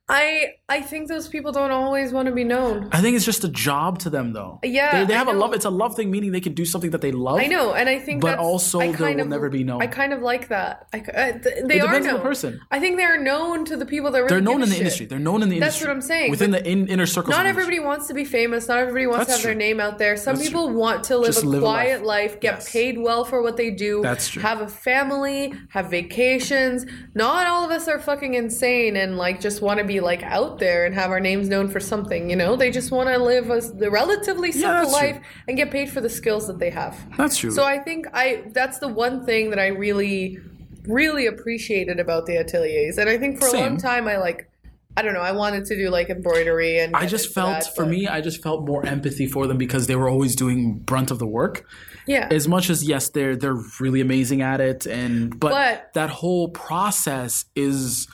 I I think those people don't always want to be known. I think it's just a job to them, though. Yeah, they, they have a love. It's a love thing, meaning they can do something that they love. I know, and I think But also they will of- never be known. I kind of like that. I, uh, th- they It are known. the person. I think they're known to the people that really They're known in the shit. industry. They're known in the That's industry. That's what I'm saying, Within the in, inner circle. Not everybody wants to be famous. Not everybody wants That's to have their name out there. Some That's people true. want to live Just a live a quiet life. life, get Yes. paid well for what they do. That's true. Have a family, have vacations. Not all of us are fucking insane and like just want to be like out there and have our names known for something. You know, they just want to live a, relatively simple true. life and get paid for the skills that they have. That's true. So I think I that's the one thing that I really really appreciated about the ateliers. And I think for a long time I like I don't know, I wanted to do like embroidery and I just felt, that, for but- me, I just felt more empathy for them because they were always doing brunt of the work. Yeah. As much as yes, they're they're really amazing at it, and but, But- that whole process is.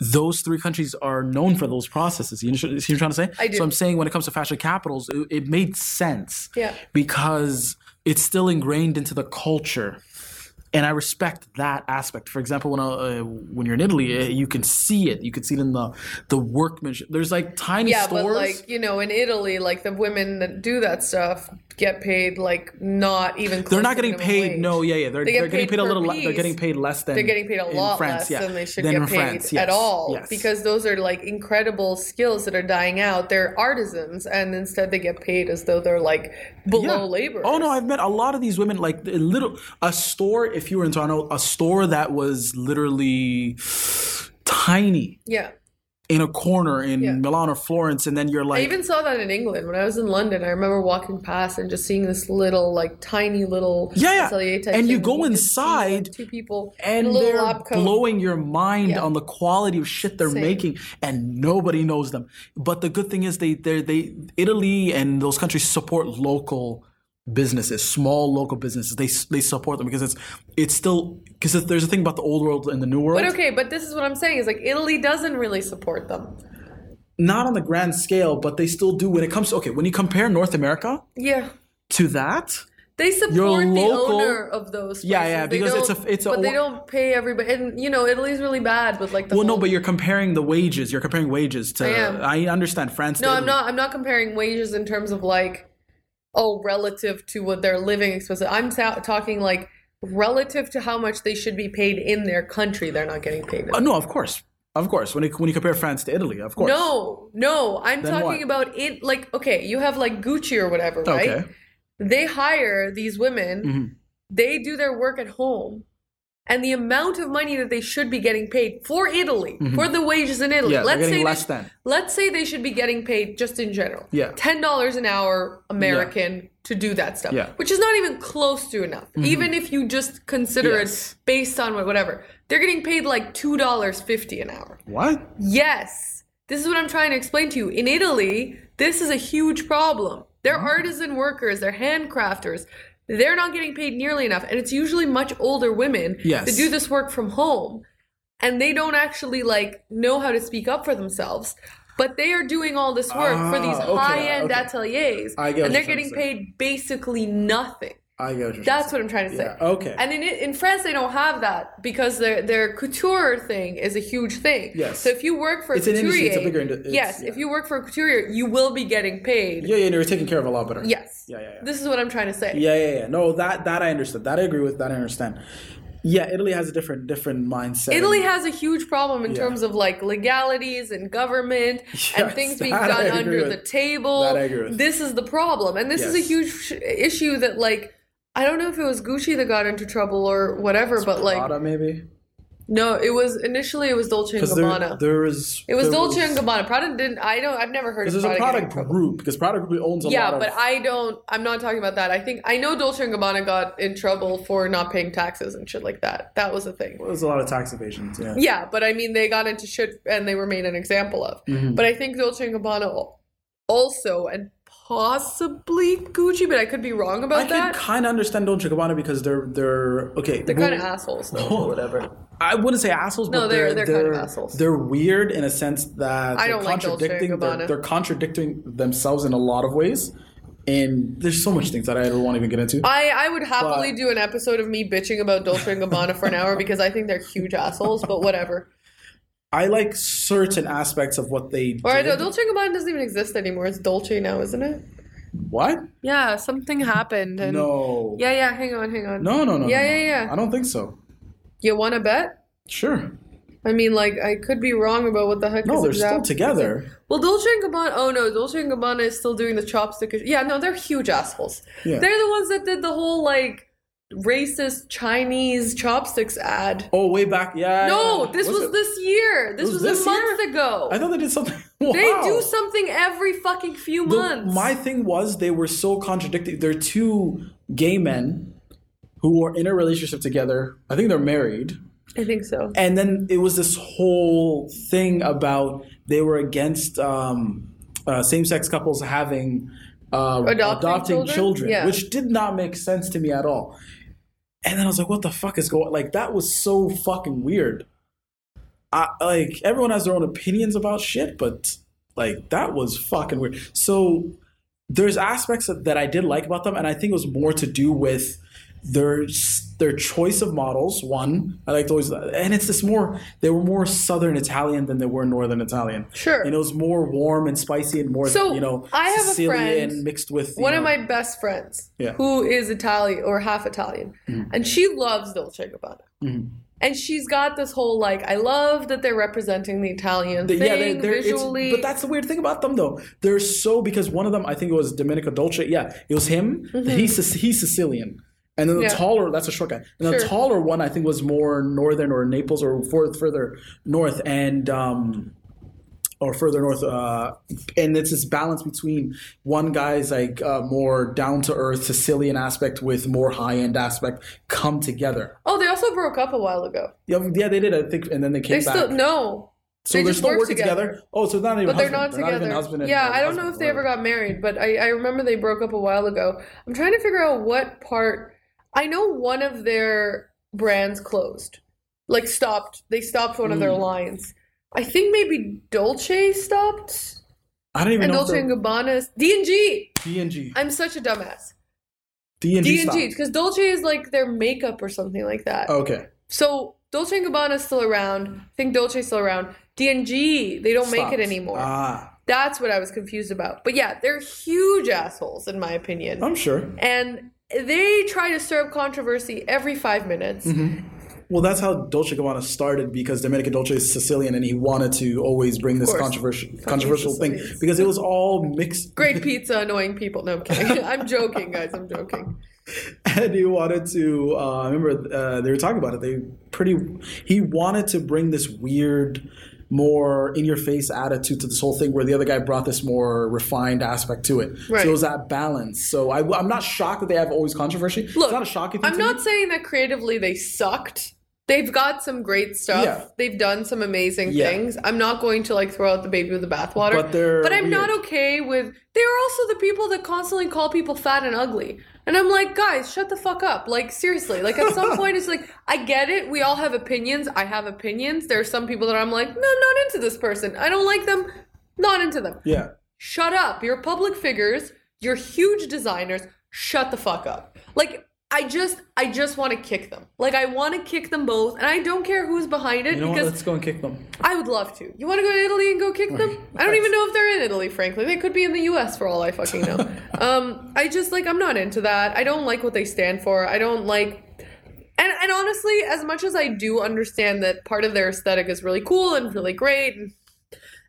Those three countries are known for those processes. You know see what I'm trying to say? I do. So I'm saying when it comes to fashion capitals, it, it made sense. Yeah. Because it's still ingrained into the culture. And I respect that aspect. For example, when uh, when you're in Italy, uh, you can see it. You can see it in the the workmanship. There's like tiny yeah, stores. but like, you know, in Italy, like the women that do that stuff get paid like not even close They're not getting paid. wage. No, yeah, yeah. They're, They get are getting paid a little. le- They're getting paid less than They're getting paid a lot France, less yeah. than they should Than get paid France, at all yes. because those are like incredible skills that are dying out. They're artisans, and instead they get paid as though they're like below labor. Oh no, I've met a lot of these women. Like a little a store. If you were in Toronto, a store that was literally tiny yeah. in a corner in Yeah. Milan or Florence, and then you're like. I even saw that in England when I was in London. I remember walking past and just seeing this little, like, tiny little Yeah, yeah. And you go inside two people and they're blowing your mind Yeah. on the quality of shit they're Same. making, and nobody knows them. But the good thing is, they they they Italy and those countries support local businesses, small local businesses. They they support them because it's it's still because there's a thing about the old world and the new world. But okay, but this is what I'm saying is like Italy doesn't really support them. Not on the grand scale, but they still do when it comes to okay. When you compare North America Yeah. to that, They support Your the local- owner of those. Yeah, places. yeah, They because it's a- it's a- But they don't pay everybody, and you know, Italy's really bad with like the. well, no, but you're comparing the wages. You're comparing wages to. I am. I understand France. No, I'm Italy. not. I'm not comparing wages in terms of like, oh, relative to what their living expenses. I'm ta- talking like relative to how much they should be paid in their country. They're not getting paid. Uh, no, of course, of course. When you, when you compare France to Italy, of course. No, no, I'm Then talking what? about it. Like, okay, you have like Gucci or whatever, right? Okay. They hire these women. Mhm. They do their work at home, and the amount of money that they should be getting paid for Italy, for the wages in Italy. Mm-hmm. Yeah, let's say less they, than. Let's say they should be getting paid just in general. Yeah. ten dollars an hour American to do that stuff. Yeah. Mm-hmm. which is not even close to enough. Even if you just consider Yes. it based on whatever, they're getting paid like two dollars fifty an hour. What? Yes. This is what I'm trying to explain to you. In Italy, this is a huge problem. They're Mm-hmm. artisan workers, they're handcrafters. They're not getting paid nearly enough. And it's usually much older women Yes. that do this work from home. And they don't actually like know how to speak up for themselves. But they are doing all this work for these Ah, okay, high-end okay. ateliers. And they're getting paid basically nothing. I get what you're That's what I'm trying to say. Yeah, okay. And in in France they don't have that because their their couture thing is a huge thing. Yes. So if you work for It's a an couturier, industry, it's a bigger indu- it's- yes, yeah. if you work for a couturier, you will be getting paid. Yeah, yeah, and you're taken care of a lot better. Yes. Yeah, yeah, yeah. This is what I'm trying to say. Yeah, yeah, yeah. No, that that I understood. That I agree with. That I understand. Yeah, Italy has a different different mindset. Italy has a huge problem in Yeah. terms of like legalities and government and things being done under with. the table. That I agree with. This is the problem. And this is a huge issue that like I don't know if it was Gucci that got into trouble or whatever, but like Prada, maybe. no, it was initially it was Dolce and Because there, Gabbana. there is. It was there Dolce and Gabbana. Prada didn't. I don't. I've never heard of Because there's a Prada in trouble. group. Because Prada group owns a Yeah, lot of. but I don't. I'm not talking about that. I think I know Dolce and Gabbana got in trouble for not paying taxes and shit like that. That was a thing. There's a lot of tax evasions. Yeah. Yeah, but I mean, they got into shit and they were made an example of. Mhm. But I think Dolce and Gabbana also, and possibly Gucci, but I could be wrong about that. I can kind of understand Dolce Gabbana because they're they're okay. They're kind of assholes, though, or whatever. I wouldn't say assholes, No, but they're- they're they're kind of assholes. They're weird in a sense that I they're don't like Dolce contradicting. they're, they're contradicting themselves in a lot of ways, and there's so much things that I don't want to even get into. I, I would happily But- do an episode of me bitching about Dolce and Gabbana for an hour because I think they're huge assholes, but whatever. I like certain aspects of what they Or did. Dolce and Gabbana doesn't even exist anymore. It's Dolce now, isn't it? what? Yeah, something happened. And No. Yeah, yeah. Hang on, hang on. No, no, no. Yeah, no, yeah, yeah. I don't think so. You want to bet? Sure. I mean, like, I could be wrong about what the heck. No, they're still together. Well, Dolce and Gabbana. Oh no, Dolce and Gabbana is still doing the chopstick. Yeah, no, they're huge assholes. Yeah. They're the ones that did the whole like racist Chinese chopsticks ad. Oh, way back. Yeah. No, this was, it? this year. This was was, this a month year? ago. I thought they did something. They do something every fucking few The- months. my thing was they were so contradictory. They're two gay men who are in a relationship together. I think they're married. I think so. And then it was this whole thing about they were against um, uh, same-sex couples having uh, Adopting adopting children? children, Yeah. which did not make sense to me at all. And then I was like, "What the fuck is going?" Like that was so fucking weird. I, like everyone has their own opinions about shit, but like that was fucking weird. So there's aspects that, that I did like about them, and I think it was more to do with their their choice of models. One, I liked always, and it's this more. They were more Southern Italian than they were Northern Italian. Sure. and it was more warm and spicy and more, So, you know, I have a Sicilian friend- mixed with One of my best friends, Yeah. who is Italian or half Italian, and she loves Dolce Gabbana. Mhm. And she's got this whole like, I love that they're representing the Italian The- thing yeah, they're, they're, visually. but that's the weird thing about them, though. They're so because one of them, I think it was Domenico Dolce. Yeah, it was him. He's he's Sicilian, and then the. Yeah. taller that's a short guy, and the Sure. taller one I think was more northern or Naples or further north, and um, or further north. Uh, and it's this balance between one guy's like uh, more down to earth Sicilian aspect with more high end aspect come together. oh, they also broke up a while ago. Yeah, yeah, they did. I think, and then they came They back. still no. so they they're still working together. together. Oh, so they're not even But they're not They're not even together. husband and yeah, I don't know if they ever got married, but I, I remember they broke up a while ago. I'm trying to figure out what part. I know one of their brands closed, like stopped. They stopped one of their Mm. lines. I think maybe Dolce stopped, I don't even and know Dolce and Gabbana. D and G. D and G. I'm such a dumbass. D and D G. and G, because Dolce is like their makeup or something like that. Okay. So Dolce and Gabbana is still around. I think Dolce's still around. D and G, they don't make it anymore. Ah, That's what I was confused about. But yeah, they're huge assholes in my opinion. I'm sure. and they try to stir up controversy every five minutes. Mm-hmm. Well, that's how Dolce Gabbana started because Domenico Dolce is Sicilian and he wanted to always bring this controversial controversial thing because it was all mixed. Great pizza, annoying people. No, I'm kidding. I'm joking, guys. I'm joking. and he wanted to. Uh, I remember uh, they were talking about it. They pretty. He wanted to bring this weird, more in your face attitude to this whole thing, where the other guy brought this more refined aspect to it. Right. So it was that balance. So I, am not shocked that they have always controversy. Look, it's not a shocking thing. I'm not me. saying that creatively they sucked. They've got some great stuff. Yeah. They've done some amazing Yeah. things. I'm not going to like throw out the baby with the bathwater. But they're But I'm not okay with. They're also the people that constantly call people fat and ugly. And I'm like, guys, shut the fuck up. Like, seriously. Like, at some point, it's like, I get it. We all have opinions. I have opinions. There are some people that I'm like, no, I'm not into this person. I don't like them. Not into them. Yeah. Shut up. You're public figures. You're huge designers. Shut the fuck up. Like, I just, I just want to kick them. Like, I want to kick them both, and I don't care who's behind it You know what? Let's go and kick them. I would love to. You want to go to Italy and go kick them? I don't even know if they're in Italy, frankly. They could be in the US for all I fucking know. um, I just like I'm not into that. I don't like what they stand for. I don't like and and honestly, as much as I do understand that part of their aesthetic is really cool and really great and,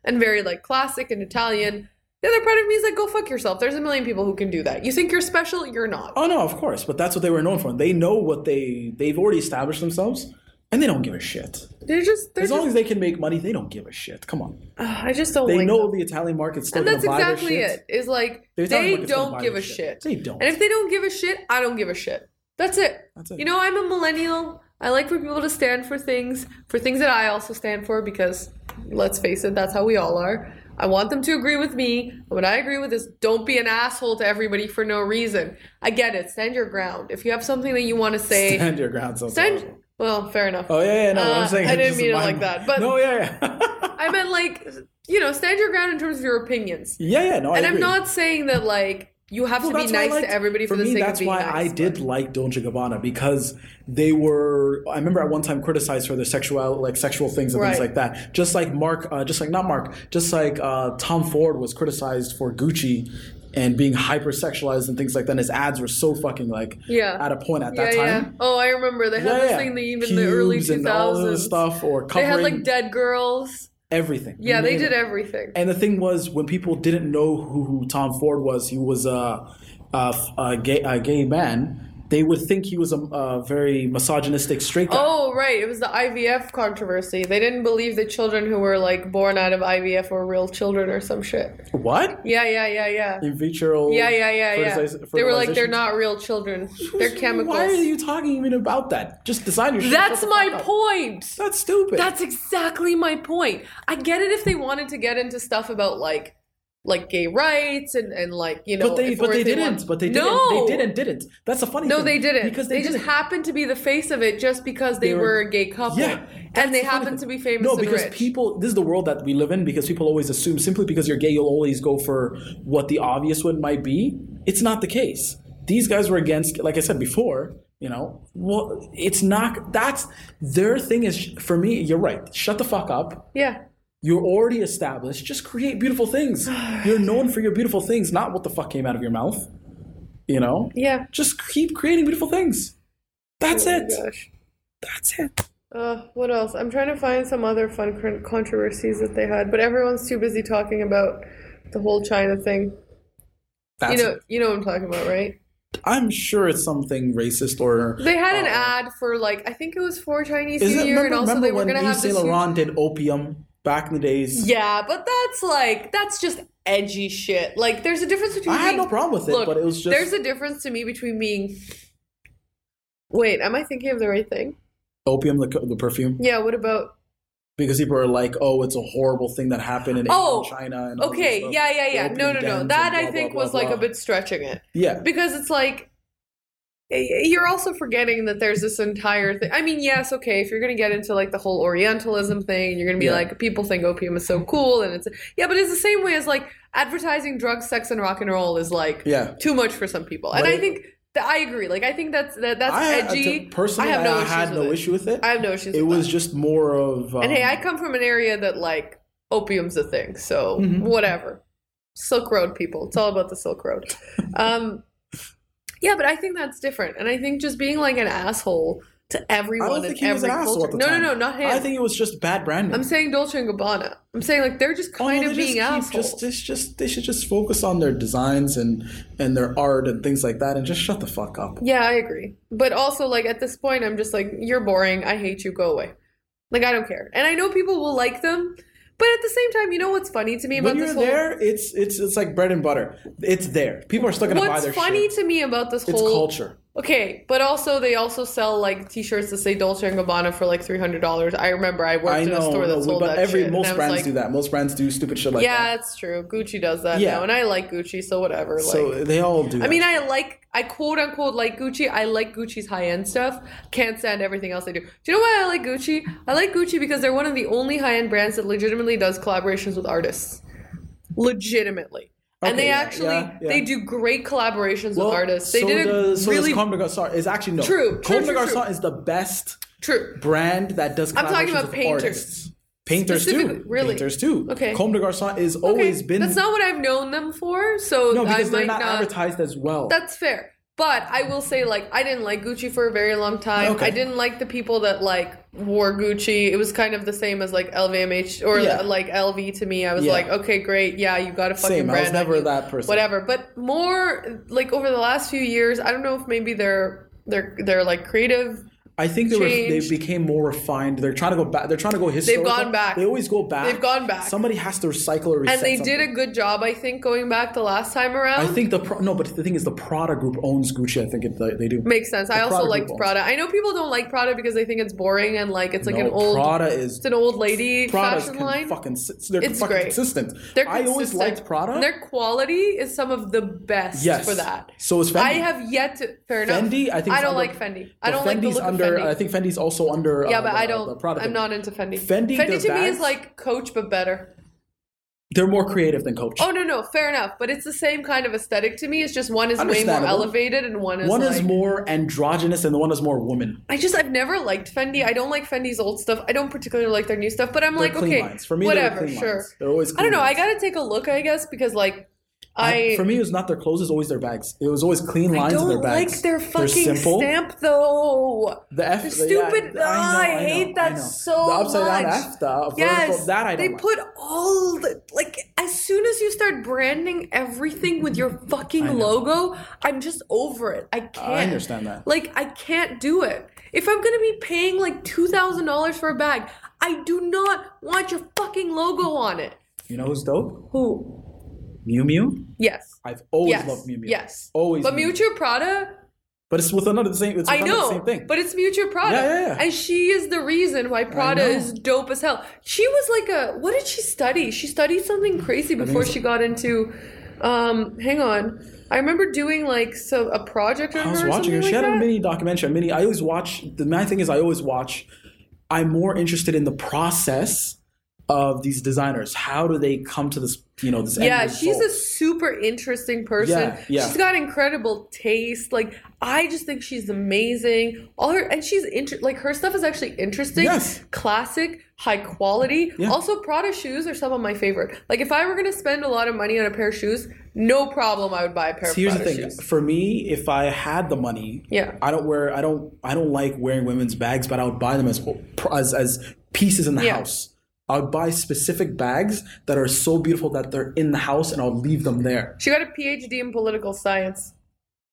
and very like classic and Italian, the other part of me is like, go fuck yourself. There's a million people who can do that. You think you're special? You're not. Oh no, of course, but that's what they were known for. They know what they they've already established themselves, and they don't give a shit. They're just they're As long just as they can make money, they don't give a shit. Come on, Ugh, I just don't they like know them. the Italian market's still And that's exactly it. Is like The they don't give a shit. shit. They don't. And if they don't give a shit, I don't give a shit. That's it. That's it. You know, I'm a millennial. I like for people to stand for things, for things that I also stand for, because let's face it, that's how we all are. I want them to agree with me. What I agree with is don't be an asshole to everybody for no reason. I get it. Stand your ground. If you have something that you want to say, Stand your ground. So stand. Well, fair enough. Oh yeah, yeah. No, Uh, I'm saying. I didn't mean it like that, but- no, yeah, yeah. I meant like, you know, stand your ground in terms of your opinions. yeah, yeah. No, I agree. and I'm not saying that like you have Well, to be that's why nice to everybody for, for the me sake that's of being why nice. i did but- like dolce gabbana because they were i remember at one time criticized for their sexual like sexual things and things like that just like mark uh, just like not mark just like uh, tom ford was criticized for gucci and being hypersexualized and things like that and his ads were so fucking like Yeah. at a point at Yeah, that yeah. time Oh, I remember they had Yeah, this yeah. thing that even in the early two and all of this stuff or They had like dead girls. Everything Yeah, they did it. everything. And the thing was, when people didn't know who, who Tom Ford was, he was a, a, a, gay, a gay man. They would think he was a, a very misogynistic straight guy. Oh, right. It was the IVF controversy. They didn't believe the children who were like born out of IVF were real children or some shit. What? Yeah, yeah, yeah, yeah. In vitro? Yeah, yeah, yeah, yeah. They were like, they're not real children. They're chemicals. Why are you talking even about that? Just design your shit. That's my point. That's stupid. That's exactly my point. I get it if they wanted to get into stuff about like like gay rights and, and like you know but they but they didn't. But they didn't. no They didn't. Didn't. That's a funny no thing. they didn't because they, they, just didn't. happened to be the face of it just because they, They were, were- a gay couple Yeah, and they the happened to be famous No, because rich people. This is the world that we live in. Because people always assume simply because you're gay, you'll always go for what the obvious one might be. It's not the case. These guys were against, like I said before. You know, well, it's not. That's their thing. Is for me. You're right. Shut the fuck up. yeah You're already established. Just create beautiful things. You're known for your beautiful things, not what the fuck came out of your mouth. You know. yeah Just keep creating beautiful things. That's Oh it. gosh. That's it. Uh, what else? I'm trying to find some other fun controversies that they had, but everyone's too busy talking about the whole China thing. That's you know, it. you know what I'm talking about, right? I'm sure it's something racist or. They had an uh, ad for like I think it was for Chinese New Year, remember, and also they were gonna Yves have Saint Laurent did opium back in the days? Yeah, but that's like that's just edgy shit. Like there's a difference between. I had being- no problem with it, Look, but it was just There's a difference to me between being. Wait, am I thinking of the right thing? opium, the, the perfume, Yeah. What about? because people are like, "Oh, it's a horrible thing that happened in Oh, China." And Okay. Yeah. Yeah. Yeah. No. No. No. That and I think blah, was blah, like a bit stretching it Yeah, because it's like. You're also forgetting that there's this entire thing. I mean, yes, okay, if you're gonna get into like the whole Orientalism thing, you're gonna be Yeah. like, people think opium is so cool, and it's yeah, but it's the same way as like advertising drugs, sex, and rock and roll is like yeah. too much for some people. And But I it- think I agree. Like I think that's that that's I edgy. to- personally, I have no I had no it. issue with it. I have no issues. it was that. just more of. Um, and hey, I come from an area that like opium's a thing, so Mhm. whatever. Silk Road people. It's all about the Silk Road. um, yeah, but I think that's different, and I think just being like an asshole to everyone I don't think he was every an asshole culture. at the no, time. no, no, not him. I think it was just bad branding. I'm saying Dolce and Gabbana. I'm saying like they're just Oh, kind they of being just assholes. Just, just, just, they should just focus on their designs and and their art and things like that, and just shut the fuck up. Yeah, I agree. But also, like, at this point, I'm just like, you're boring. I hate you. Go away. Like, I don't care. And I know people will like them, but at the same time, you know what's funny to me about When you're whole. there, it's it's it's like bread and butter. It's there. People are still gonna buy What's their funny shit. to me about this It's whole culture. Okay, but also they also sell like T-shirts that say Dolce and Gabbana for like three hundred dollars. I remember I worked I in a store that no, sold but that every shit, most brands like, do that. Most brands do stupid shit like that. yeah, that. it's true. Gucci does that Yeah. now, and I like Gucci, so whatever. So like, they all do. I mean, shit. I like, I quote unquote like Gucci. I like Gucci's high end stuff. Can't stand everything else they do. Do you know why I like Gucci? I like Gucci because they're one of the only high end brands that legitimately does collaborations with artists. Legitimately. And they actually yeah, yeah. they do great collaborations well, with artists. They so did a does, so really Comme des Garçons. Is actually no. True, Comme des true, true. Garçons is the best true. brand that does. I'm talking about painters. artists. Painters too. really? Painters too. Okay. Comme des Garçons is Okay, always been That's not what I've known them for. So no I because they're might not, advertised as well. That's fair. But I will say, like, I didn't like Gucci for a very long time. Okay. I didn't like the people that like wore Gucci. It was kind of the same as like LVMH or Yeah. like LV to me. I was Yeah. like, okay, great, yeah, you got a fucking Same. I was never you. that person. Whatever. But more like over the last few years, I don't know if maybe they're they're they're like creative. I think they were, they became more refined. They're trying to go back. They're trying to go historical. They've gone back. They always go back. They've gone back. Somebody has to recycle or reset And they did a good job, I think, going back the last time around. I think the pro, no, but the thing is, the Prada group owns Gucci. I think it, they, do. Makes sense. I The also Prada liked Prada. I know people don't like Prada because they think it's boring and like it's like no, an old Prada is it's an old lady Prada's fashion line. fucking. They're It's fucking great. consistent. They're I always liked Prada. Their quality is some of the best yes, for that. So is Fendi. I have yet to. Fair enough. Fendi. I think I don't under- like Fendi. I don't like the Fendi's look under. Of Fendi. I think Fendi's also under. yeah, uh, but the, I don't. I'm thing. not into Fendi. Fendi, Fendi to me is like Coach but better. they're more creative than Coach. Oh no, no, fair enough. But it's the same kind of aesthetic to me. It's just one is way more elevated and one is one like, is more androgynous and the one is more woman. I just I've never liked Fendi. I don't like Fendi's old stuff. I don't particularly like their new stuff. But I'm They're like, okay, lines. For me, whatever, sure. lines. They're always. I don't know. I gotta take a look, I guess, because like I- I, for me, it was not their clothes; it's always their bags. It was always clean lines in their bags. like their fucking simple. stamp though. The F, The the- stupid. yeah, Ah, I, hate know, that I know. so The upside much. down F, the vertical, Yes, that I don't they like. put all the like as soon as you start branding everything with your fucking logo, I'm just over it. I can't. I understand that. Like I can't do it. If I'm gonna be paying like two thousand dollars for a bag, I do not want your fucking logo on it. You know who's dope? Who? Miu Miu. Yes. I've always yes. loved Miu Miu. Yes. Always. But Miu Miu. Prada, But it's with another the same. It's I know, the same thing. but it's Miuccia Prada, Yeah, yeah, yeah. and she is the reason why Prada is dope as hell. She was like a what did she study? She studied something crazy before she got into. Um, hang on, I remember doing like so a project I was her or watching her. She like had a mini documentary. A mini. I always watch. The main thing is, I always watch. I'm more interested in the process of these designers. How do they come to this? You know, this. Yeah, she's a super interesting person. Yeah, yeah. She's got incredible taste. Like I just think she's amazing. All her and she's inter- like her stuff is actually interesting, Yes. classic, high quality. Yeah. Also, Prada shoes are some of my favorite. Like if I were gonna spend a lot of money on a pair of shoes, no problem, I would buy a pair So here's of the thing. shoes. For me, if I had the money, Yeah. I don't wear. I don't. I don't like wearing women's bags, but I would buy them as as, as pieces in the Yeah. house. I would buy specific bags that are so beautiful that they're in the house, and I'll leave them there. She got a PhD in political science,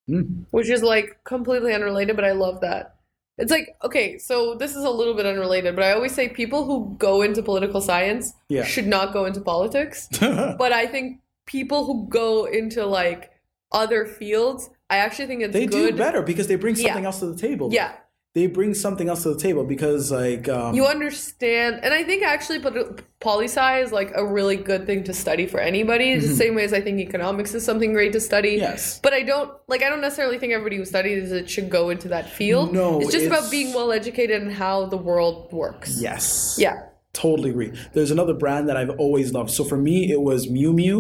Hmm. which is like completely unrelated, but I love that. It's like, okay, so this is a little bit unrelated, but I always say people who go into political science Yeah. should not go into politics. but I think people who go into like other fields, I actually think it's they good. do better because they bring something Yeah. else to the table. Yeah, they bring something else to the table because like um, you understand, and I think actually, but poli sci is like a really good thing to study for anybody. It's the same way as I think economics is something great to study. Mm-hmm. Yes. But I don't like. I don't necessarily think everybody who studies it should go into that field. No, it's just it's- about being well educated and how the world works. yes, Yeah. totally agree. There's another brand that I've always loved. So for me, it was Miu Miu.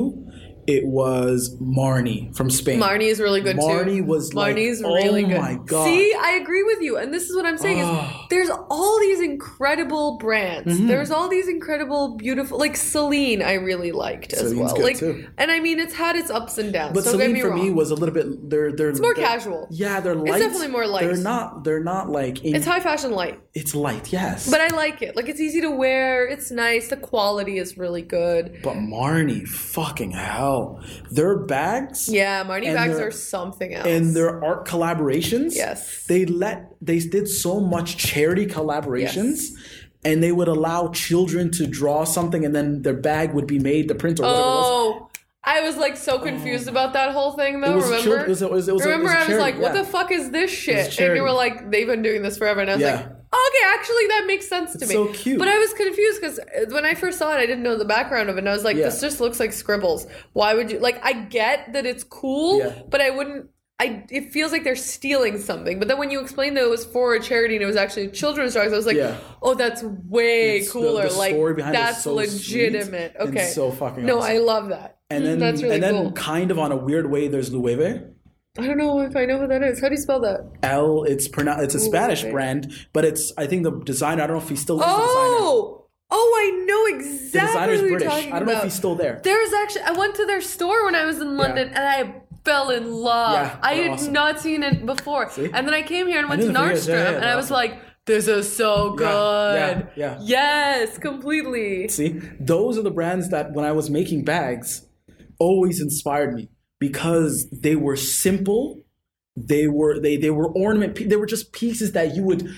It was Marni from Spain. Marni is really good too. Marni was like, Marni's oh really good. my God. See, I agree with you, and this is what I'm saying Oh. is there's all these incredible brands. Mm-hmm. There's all these incredible, beautiful, like Celine. I really liked as Celine's well. like, too. and I mean, it's had its ups and downs. But don't Celine me for wrong. me was a little bit. They're they're it's more they're- casual. Yeah, they're light. It's definitely more light. They're not. They're not like. In, It's high fashion light, It's light. Yes. but I like it. Like it's easy to wear. It's nice. The quality is really good. But Marni, fucking hell, Oh, their bags Yeah, Marni bags their- are something else. and their art collaborations. Yes. They let they did so much charity collaborations. And they would allow children to draw something, and then their bag would be made, the print or whatever. Oh, I was like so confused oh. about that whole thing though. Remember? chil- it was- it was- it was remember, I was charity, like, "What yeah. the fuck is this shit?" And you were like, "They've been doing this forever," and I was Yeah. like, "Okay, actually, that makes sense to me." so cute. But I was confused because uh, when I first saw it, I didn't know the background of it, and I was like, Yeah. "This just looks like scribbles. Why would you like?" I get that it's cool, Yeah. but I wouldn't. I, it feels like they're stealing something, but then when you explained that it was for a charity and it was actually children's drugs, I was like, Yeah. "Oh, that's way It's cooler! the like story behind it is that's so legitimate." Okay, so fucking no, awesome. I love that. and then that's really and then cool. kind of on a weird way, there's Loewe. I don't know if I know who that is. How do you spell that? L. It's pronounced. It's a Spanish okay. brand, but it's. I think the designer. I don't know if he's still. the. Oh, oh, I know The exactly designer's who you're British. I don't know if he's still there. There was actually I went to their store when I was in London and I fell in love. Yeah, I had awesome. not seen it before. See? And then I came here and went to. Nordstrom yeah, and I was awesome. like, this is so good. Yeah, yeah, yeah. Yes, completely. See, those are the brands that when I was making bags, always inspired me because they were simple. They were they they were ornament. They were just pieces that you would,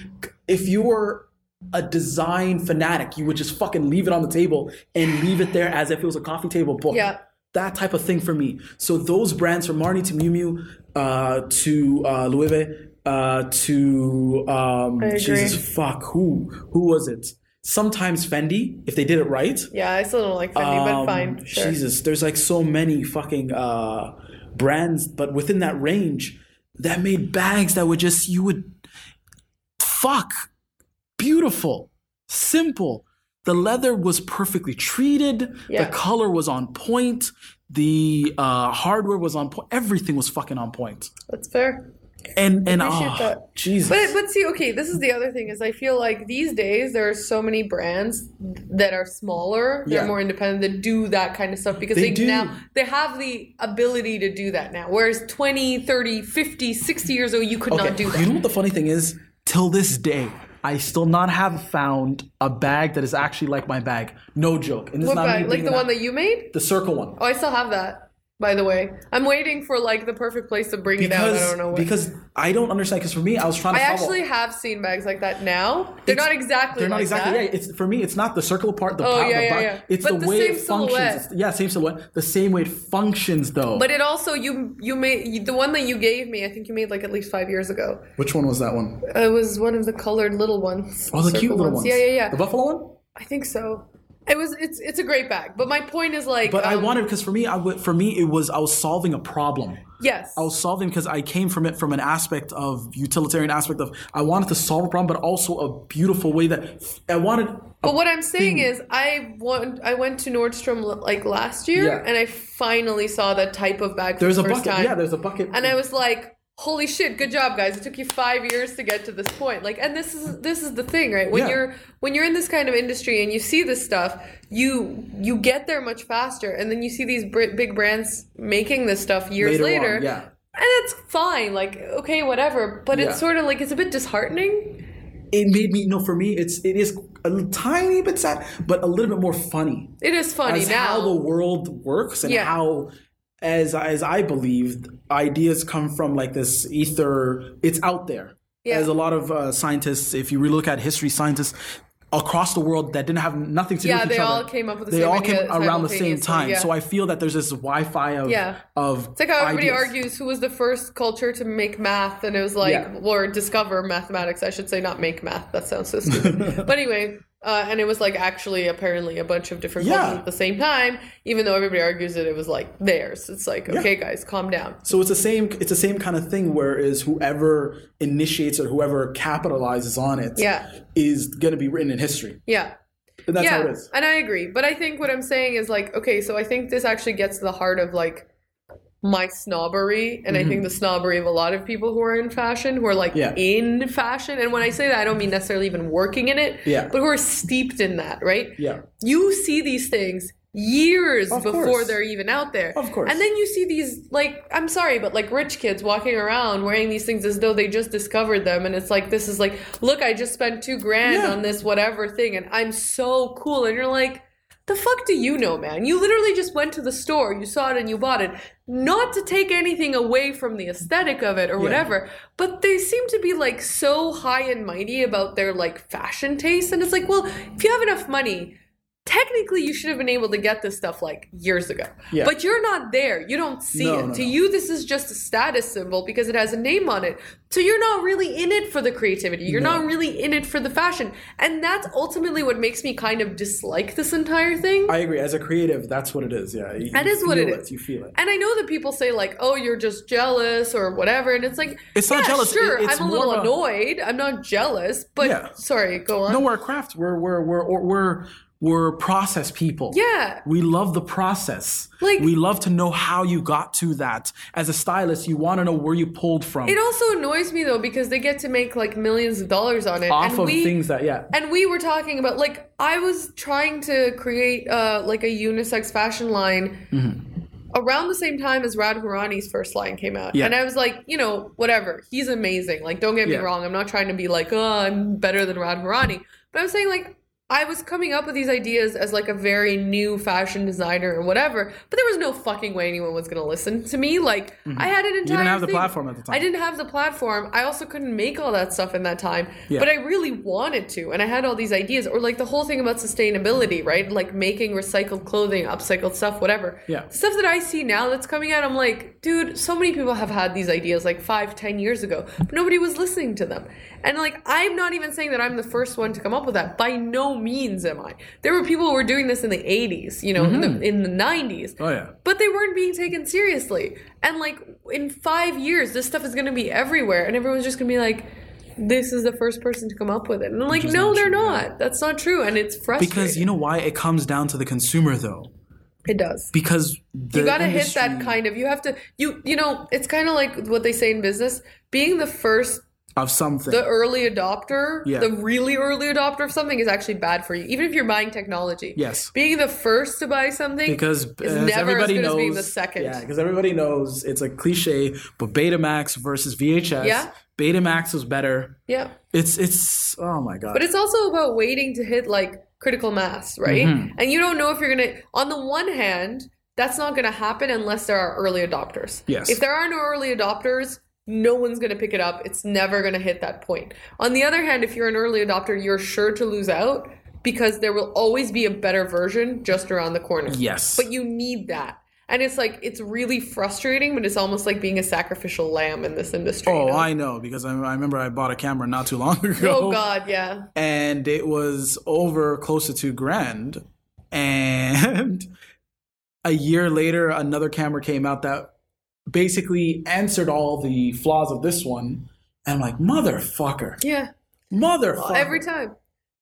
if you were a design fanatic, you would just fucking leave it on the table and leave it there as if it was a coffee table book. Yeah. That type of thing for me. So those brands from Marni to Miu Miu uh, to uh, Loewe uh, to um, Jesus fuck who who was it? Sometimes Fendi if they did it right. Yeah, I still don't like Fendi, but Um, fine. Sure. Jesus, there's like so many fucking uh, brands, but within that range, that made bags that would just you would fuck beautiful, simple, the leather was perfectly treated. Yeah. The color was on point. The uh, hardware was on point. Everything was fucking on point. That's fair. And and oh, that. Jesus. But but see, okay, this is the other thing is I feel like these days there are so many brands that are smaller, they're Yeah. more independent that do that kind of stuff because They they, now they have the ability to do that now. Whereas 20, 30, 50, 60 years ago you could not do that. You know what the funny thing is? Till this day, I still not have found a bag that is actually like my bag. No joke. And this What not bag? Like the one that you made? the circle one. Oh, I still have that. By the way, I'm waiting for like the perfect place to bring it out. I don't know what. because I don't understand. Because for me, I was trying to. I follow- actually have seen bags like that now. They're It's- not exactly. They're not like exactly. That. Yeah, it's for me. It's not the circle part. The Oh, yeah, the yeah, yeah. It's But the the way same it functions. silhouette. It's- yeah, same silhouette. The same way it functions, though. But it also you you made the one that you gave me. I think you made like at least five years ago. which one was that one? It was one of the colored little ones. Oh, the cute little ones. Yeah, yeah, yeah. The buffalo one. I think so. It was. It's it's a great bag. But my point is like. But I um, wanted because for me, I would for me it was I was solving a problem. Yes. I was solving because I came from it from an aspect of utilitarian aspect of I wanted to solve a problem, but also a beautiful way that I wanted. But what I'm saying thing. is, I want I went to Nordstrom like last year, Yeah. and I finally saw that type of bag for There's the a bucket. time. Yeah, there's a bucket. and I was like, "Holy shit, good job, guys! It took you five years to get to this point." Like, and this is this is the thing, right? When Yeah. you're when you're in this kind of industry and you see this stuff, you you get there much faster, and then you see these br- big brands making this stuff years Later on, yeah. and it's fine. Like, okay, whatever. But Yeah. it's sort of like it's a bit disheartening. it made me no for me it's it is a tiny bit sad, but a little bit more funny. It is funny now. how the world works and Yeah. how as as I believe, ideas come from like this ether it's out there Yeah. as a lot of uh, scientists if you really look at history scientists across the world that didn't have nothing to do Yeah, with they each other Yeah, they all came up with the same idea. they same all came around the same time yeah. so I feel that there's this Wi-Fi of Yeah. of It's like how everybody ideas. argues who was the first culture to make math, and it was like, Yeah. or discover mathematics, I should say, not make math. That sounds so stupid. but anyway, uh, and it was like actually apparently a bunch of different Yeah. cultures at the same time, even though everybody argues that it was like theirs. It's like, okay, guys, calm down. So it's the same. It's the same kind of thing. Whereas whoever initiates or whoever capitalizes on it, Yeah. is going to be written in history. Yeah. And that's yeah, how it is. and I agree. But I think what I'm saying is like, okay, so I think this actually gets to the heart of like my snobbery, and I think the snobbery of a lot of people who are in fashion, who are like Mm-hmm. Yeah. in fashion. And when I say that, I don't mean necessarily even working in it, Yeah. but who are steeped in that, right? Yeah. You see these things years Of before course. they're even out there. Of course. And then you see these like I'm sorry, but like rich kids walking around wearing these things as though they just discovered them and it's like this is like, look, I just spent 2 grand Yeah. on this whatever thing and I'm so cool and you're like the fuck do you know, man? You literally just went to the store, you saw it and you bought it. Not to take anything away from the aesthetic of it or whatever, but they seem to be like so high and mighty about their like fashion taste. And it's like, well, if you have enough money, technically you should have been able to get this stuff like years ago. Yeah. But you're not there. You don't see No, it. no, to no. you, this is just a status symbol because it has a name on it. So you're not really in it for the creativity. You're No. not really in it for the fashion. And that's ultimately what makes me kind of dislike this entire thing. I agree. As a creative, that's what it is. Yeah. You, That you is what feel it is. You feel it. And I know that people say like, "Oh, you're just jealous" or whatever, and it's like, It's not jealous, Sure, it- it's I'm a little annoyed. I'm not jealous, but Yeah. sorry, go on. No, we're a craft. We're we're we're we're we're process people. yeah, We love the process. Like- we love to know how you got to that. As a stylist, you want to know where you pulled from it also annoys me though because they get to make like millions of dollars on it, off and of we things that yeah. and we were talking about like I was trying to create uh like a unisex fashion line. Around the same time as Rad Hourani's first line came out. Yeah. And I was like, you know, whatever. He's amazing. Like, don't get me Yeah. wrong. I'm not trying to be like, oh, I'm better than Rad Harani. But I'm saying, like, I was coming up with these ideas as like a very new fashion designer or whatever, but there was no fucking way anyone was gonna listen to me. Like I had an entire Mm-hmm. didn't have the platform at the time. I didn't have the platform. I also couldn't make all that stuff in that time. Yeah. But I really wanted to, and I had all these ideas, or like the whole thing about sustainability, right? Like making recycled clothing, upcycled stuff, whatever. Yeah. Stuff that I see now that's coming out, I'm like, dude, so many people have had these ideas like five, ten years ago, but nobody was listening to them. And like, I'm not even saying that I'm the first one to come up with that. By no means am I. There were people who were doing this in the 80s, you know, in, the, mm-hmm. in the 90s. Oh yeah. But they weren't being taken seriously. And like in five years, this stuff is gonna be everywhere, and everyone's just gonna be like, this is the first person to come up with it. And I'm like, no, not they're true, not. That's not true. And it's frustrating. Because you know why? It comes down to the consumer though. it does. Because You gotta hit that kind of. You have to. You you know. It's kind of like what they say in business. Being the first, of something. the early adopter, Yeah. the really early adopter of something is actually bad for you. Even if you're buying technology. yes. Being the first to buy something Because everybody as good knows, as being the second. Yeah, because everybody knows it's a cliche, but Betamax versus VHS. Yeah. Betamax was better. Yeah. It's it's oh my god. But it's also about waiting to hit like critical mass, right? Mhm. And you don't know if you're gonna. On the one hand, that's not gonna happen unless there are early adopters. Yes. If there are no early adopters, no one's gonna pick it up. It's never gonna hit that point. On the other hand, if you're an early adopter, you're sure to lose out because there will always be a better version just around the corner. yes. But you need that. And it's like it's really frustrating, but it's almost like being a sacrificial lamb in this industry. Oh, you oh, know? I know because I, I remember I bought a camera not too long ago. Oh God, yeah. and it was over close to two grand. And a year later, another camera came out that basically answered all the flaws of this one. And I'm like, motherfucker, Yeah. motherfucker, Every time.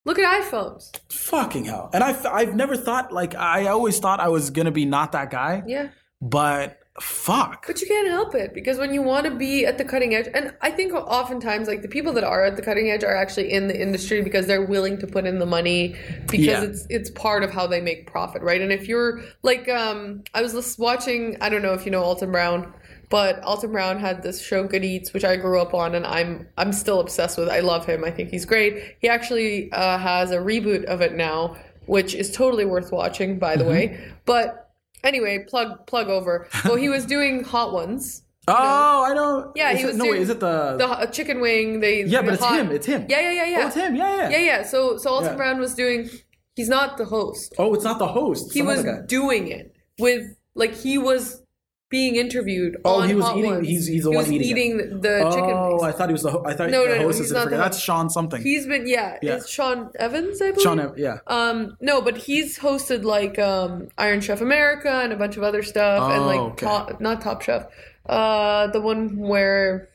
Look at iPhones. fucking hell. And I've I've never thought like I always thought I was gonna be not that guy, Yeah. but fuck. But you can't help it because when you want to be at the cutting edge, and I think oftentimes like the people that are at the cutting edge are actually in the industry because they're willing to put in the money because Yeah. it's it's part of how they make profit, right? And if you're like, um, I was watching, I don't know if you know Alton Brown, but Alton Brown had this show Good Eats, which I grew up on, and I'm I'm still obsessed with. I love him. I think he's great. He actually uh, has a reboot of it now, which is totally worth watching, by the way. But anyway, plug plug over. Well, he was doing Hot Ones. Oh, I know. Yeah, Is he it- was no, doing wait, is it the? The ho- uh, chicken wing. They yeah, but it's hot- him. It's him. Yeah, yeah, yeah, yeah. Oh, it's him. Yeah, yeah. Yeah, yeah. So so Alton Yeah. Brown was doing. He's not the host. Oh, it's not the host. He some was guy. doing it with like he was being interviewed. Oh, on he was Hot eating- Ones. he's- he's the he one was eating it. the, the chicken Oh, wings. I thought he was the. Ho- I thought No, the no, no, host he's is. That's. Sean something. He's been yeah, Yeah. It's Sean Evans, I believe. Sean. Ev- Yeah. Um, no, but he's hosted like um, Iron Chef America and a bunch of other stuff, and Oh, like okay. top, not Top Chef, uh, the one where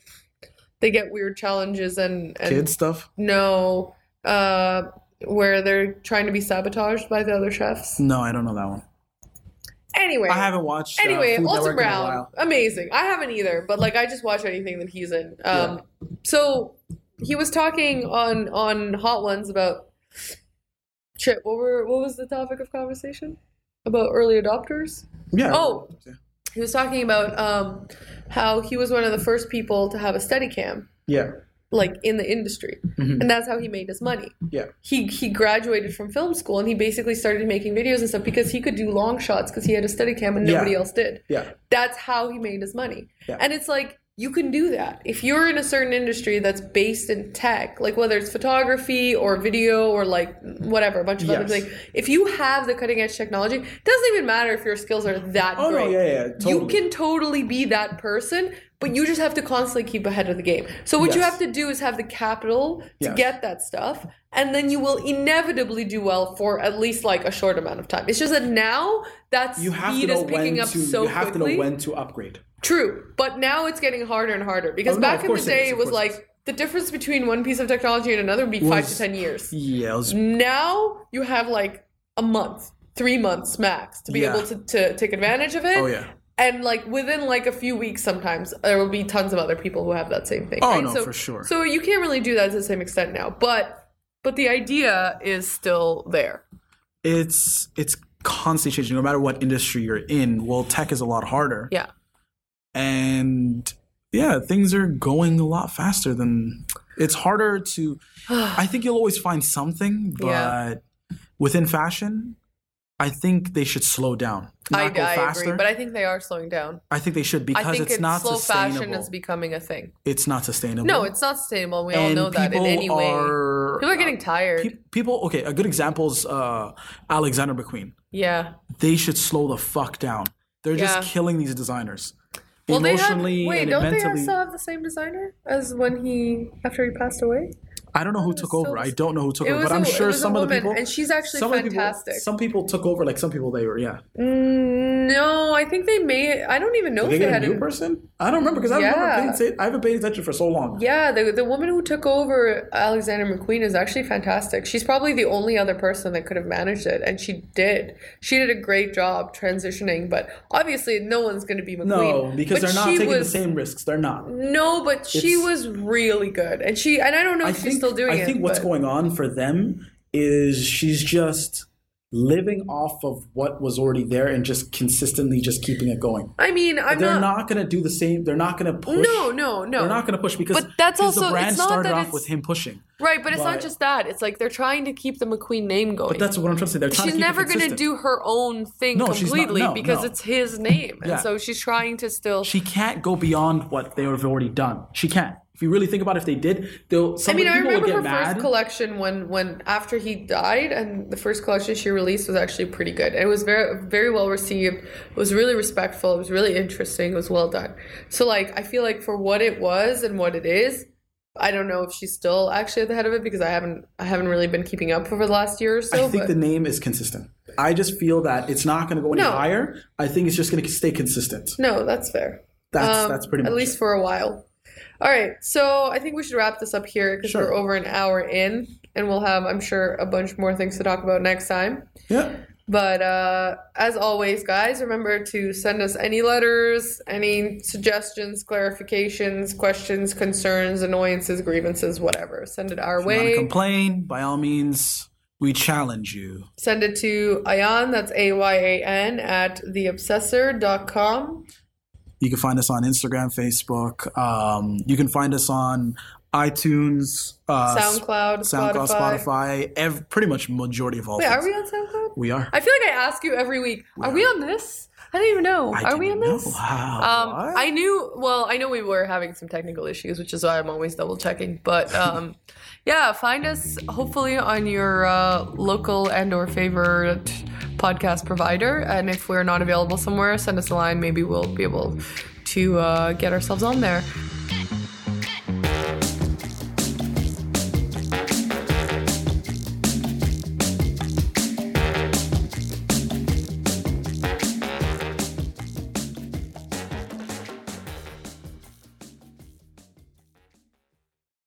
they get weird challenges and, and Kid stuff. no, uh, where they're trying to be sabotaged by the other chefs. No, I don't know that one. Anyway, I haven't watched. uh, anyway, Food Alton in a Brown, while. amazing. I haven't either, but like I just watch anything that he's in. Um, so he was talking on on Hot Ones about shit. What were what was the topic of conversation about early adopters? Yeah. Oh. He was talking about um, how he was one of the first people to have a Steadicam, Yeah. Like in the industry, Mhm. and that's how he made his money. Yeah. He he graduated from film school and he basically started making videos and stuff because he could do long shots because he had a study Steadicam and Yeah. nobody else did. Yeah. That's how he made his money. Yeah. And it's like you can do that if you're in a certain industry that's based in tech, like whether it's photography or video or like whatever, a bunch of other things. If you have the cutting edge technology, it doesn't even matter if your skills are that Oh great. no. Yeah. Yeah. Totally. You can totally be that person, but you just have to constantly keep ahead of the game. So what you have to do is have the capital to Yes. get that stuff, and then you will inevitably do well for at least like a short amount of time. It's just that now that You have speed to know is picking when up to. so you have quickly. to know when to upgrade. True, but now it's getting harder and harder because Oh, no, back in the it day is, it was it like the difference between one piece of technology and another would be five to ten years. Yeah. Was, Now you have like a month, three months max to be Yeah. able to, to take advantage of it. oh yeah. And like within like a few weeks, sometimes there will be tons of other people who have that same thing. Oh, right? no, so, for sure. So you can't really do that to the same extent now, but but the idea is still there. It's it's constantly changing. No matter what industry you're in. Well, tech is a lot harder. Yeah. And yeah, things are going a lot faster than it's harder to. I think you'll always find something, but Yeah. within fashion, I think they should slow down. Not I, I agree, but I think they are slowing down. I think they should because it's, it's, not slow sustainable. fashion is becoming a thing. it's not sustainable. No, it's not sustainable. We all know that in people any way. are- People are getting tired. Pe- people. Okay, a good example is uh, Alexander McQueen. yeah. They should slow the fuck down. They're just Yeah. killing these designers. Well, they Emotionally had, wait, and don't they mentally. still have the same designer as when he after he passed away? I don't know who took still over. I don't know who took over, but I'm sure some of the people and she's actually some the people- fantastic. some people took over. Like some people, they were yeah. Mm, No, I think they may. I don't even know Did if they had a new an- person? I don't remember because I Yeah. remember paying, I haven't paid attention for so long. Yeah, the, the woman who took over Alexander McQueen is actually fantastic. She's probably the only other person that could have managed it, and she did. She did a great job transitioning, but obviously no one's going to be McQueen. No, because But they're not taking was, the same risks. They're not. No, but she was really good, and she and I don't know I if she's still doing I it. think what's but- going on for them is she's just living off of what was already there and just consistently just keeping it going. I mean, I'm they're not. not, going to do the same. They're not going to push. no, no, no. They're not going to push because But that's also- the brand it's not started that off with him pushing. right, but it's not just that. It's like they're trying to keep the McQueen name going. But that's what I'm trying to say. They're trying she's to keep it never going to do her own thing No, not- completely no, because no. it's his name, and Yeah. so she's trying to still. She can't go beyond what they have already done. She can't. If you really think about it, if they did, they'll. I mean, I remember her mad. first collection when, when after he died, and the first collection she released was actually pretty good. It was very, very well received. It was really respectful. It was really interesting. It was well done. So, like, I feel like for what it was and what it is, I don't know if she's still actually at the head of it because I haven't, I haven't really been keeping up over the last year or so. I think but the name is consistent. I just feel that it's not going to go any No. higher. I think it's just going to stay consistent. no, that's fair. That's Um, that's pretty much at least it. for a while. All right, so I think we should wrap this up here because Sure. we're over an hour in, and we'll have, I'm sure, a bunch more things to talk about next time. yeah. But uh, as always, guys, remember to send us any letters, any suggestions, clarifications, questions, concerns, annoyances, grievances, whatever. Send it our way. If you want to complain, by all means, we challenge you. Send it to Ayan, that's A Y A N, at theobsessor.com. You can find us on Instagram, Facebook. Um, you can find us on iTunes, uh, SoundCloud, SoundCloud, Spotify. Spotify. Ev- pretty much majority of all. Wait, things. are we on SoundCloud? We are. I feel like I ask you every week, are we on this? I don't even know. I are we on this? Wow. Um, I knew. Well, I know we were having some technical issues, which is why I'm always double checking. But um, yeah, find us hopefully on your uh, local and/or favorite podcast provider. And if we're not available somewhere, send us a line. Maybe we'll be able to uh, get ourselves on there.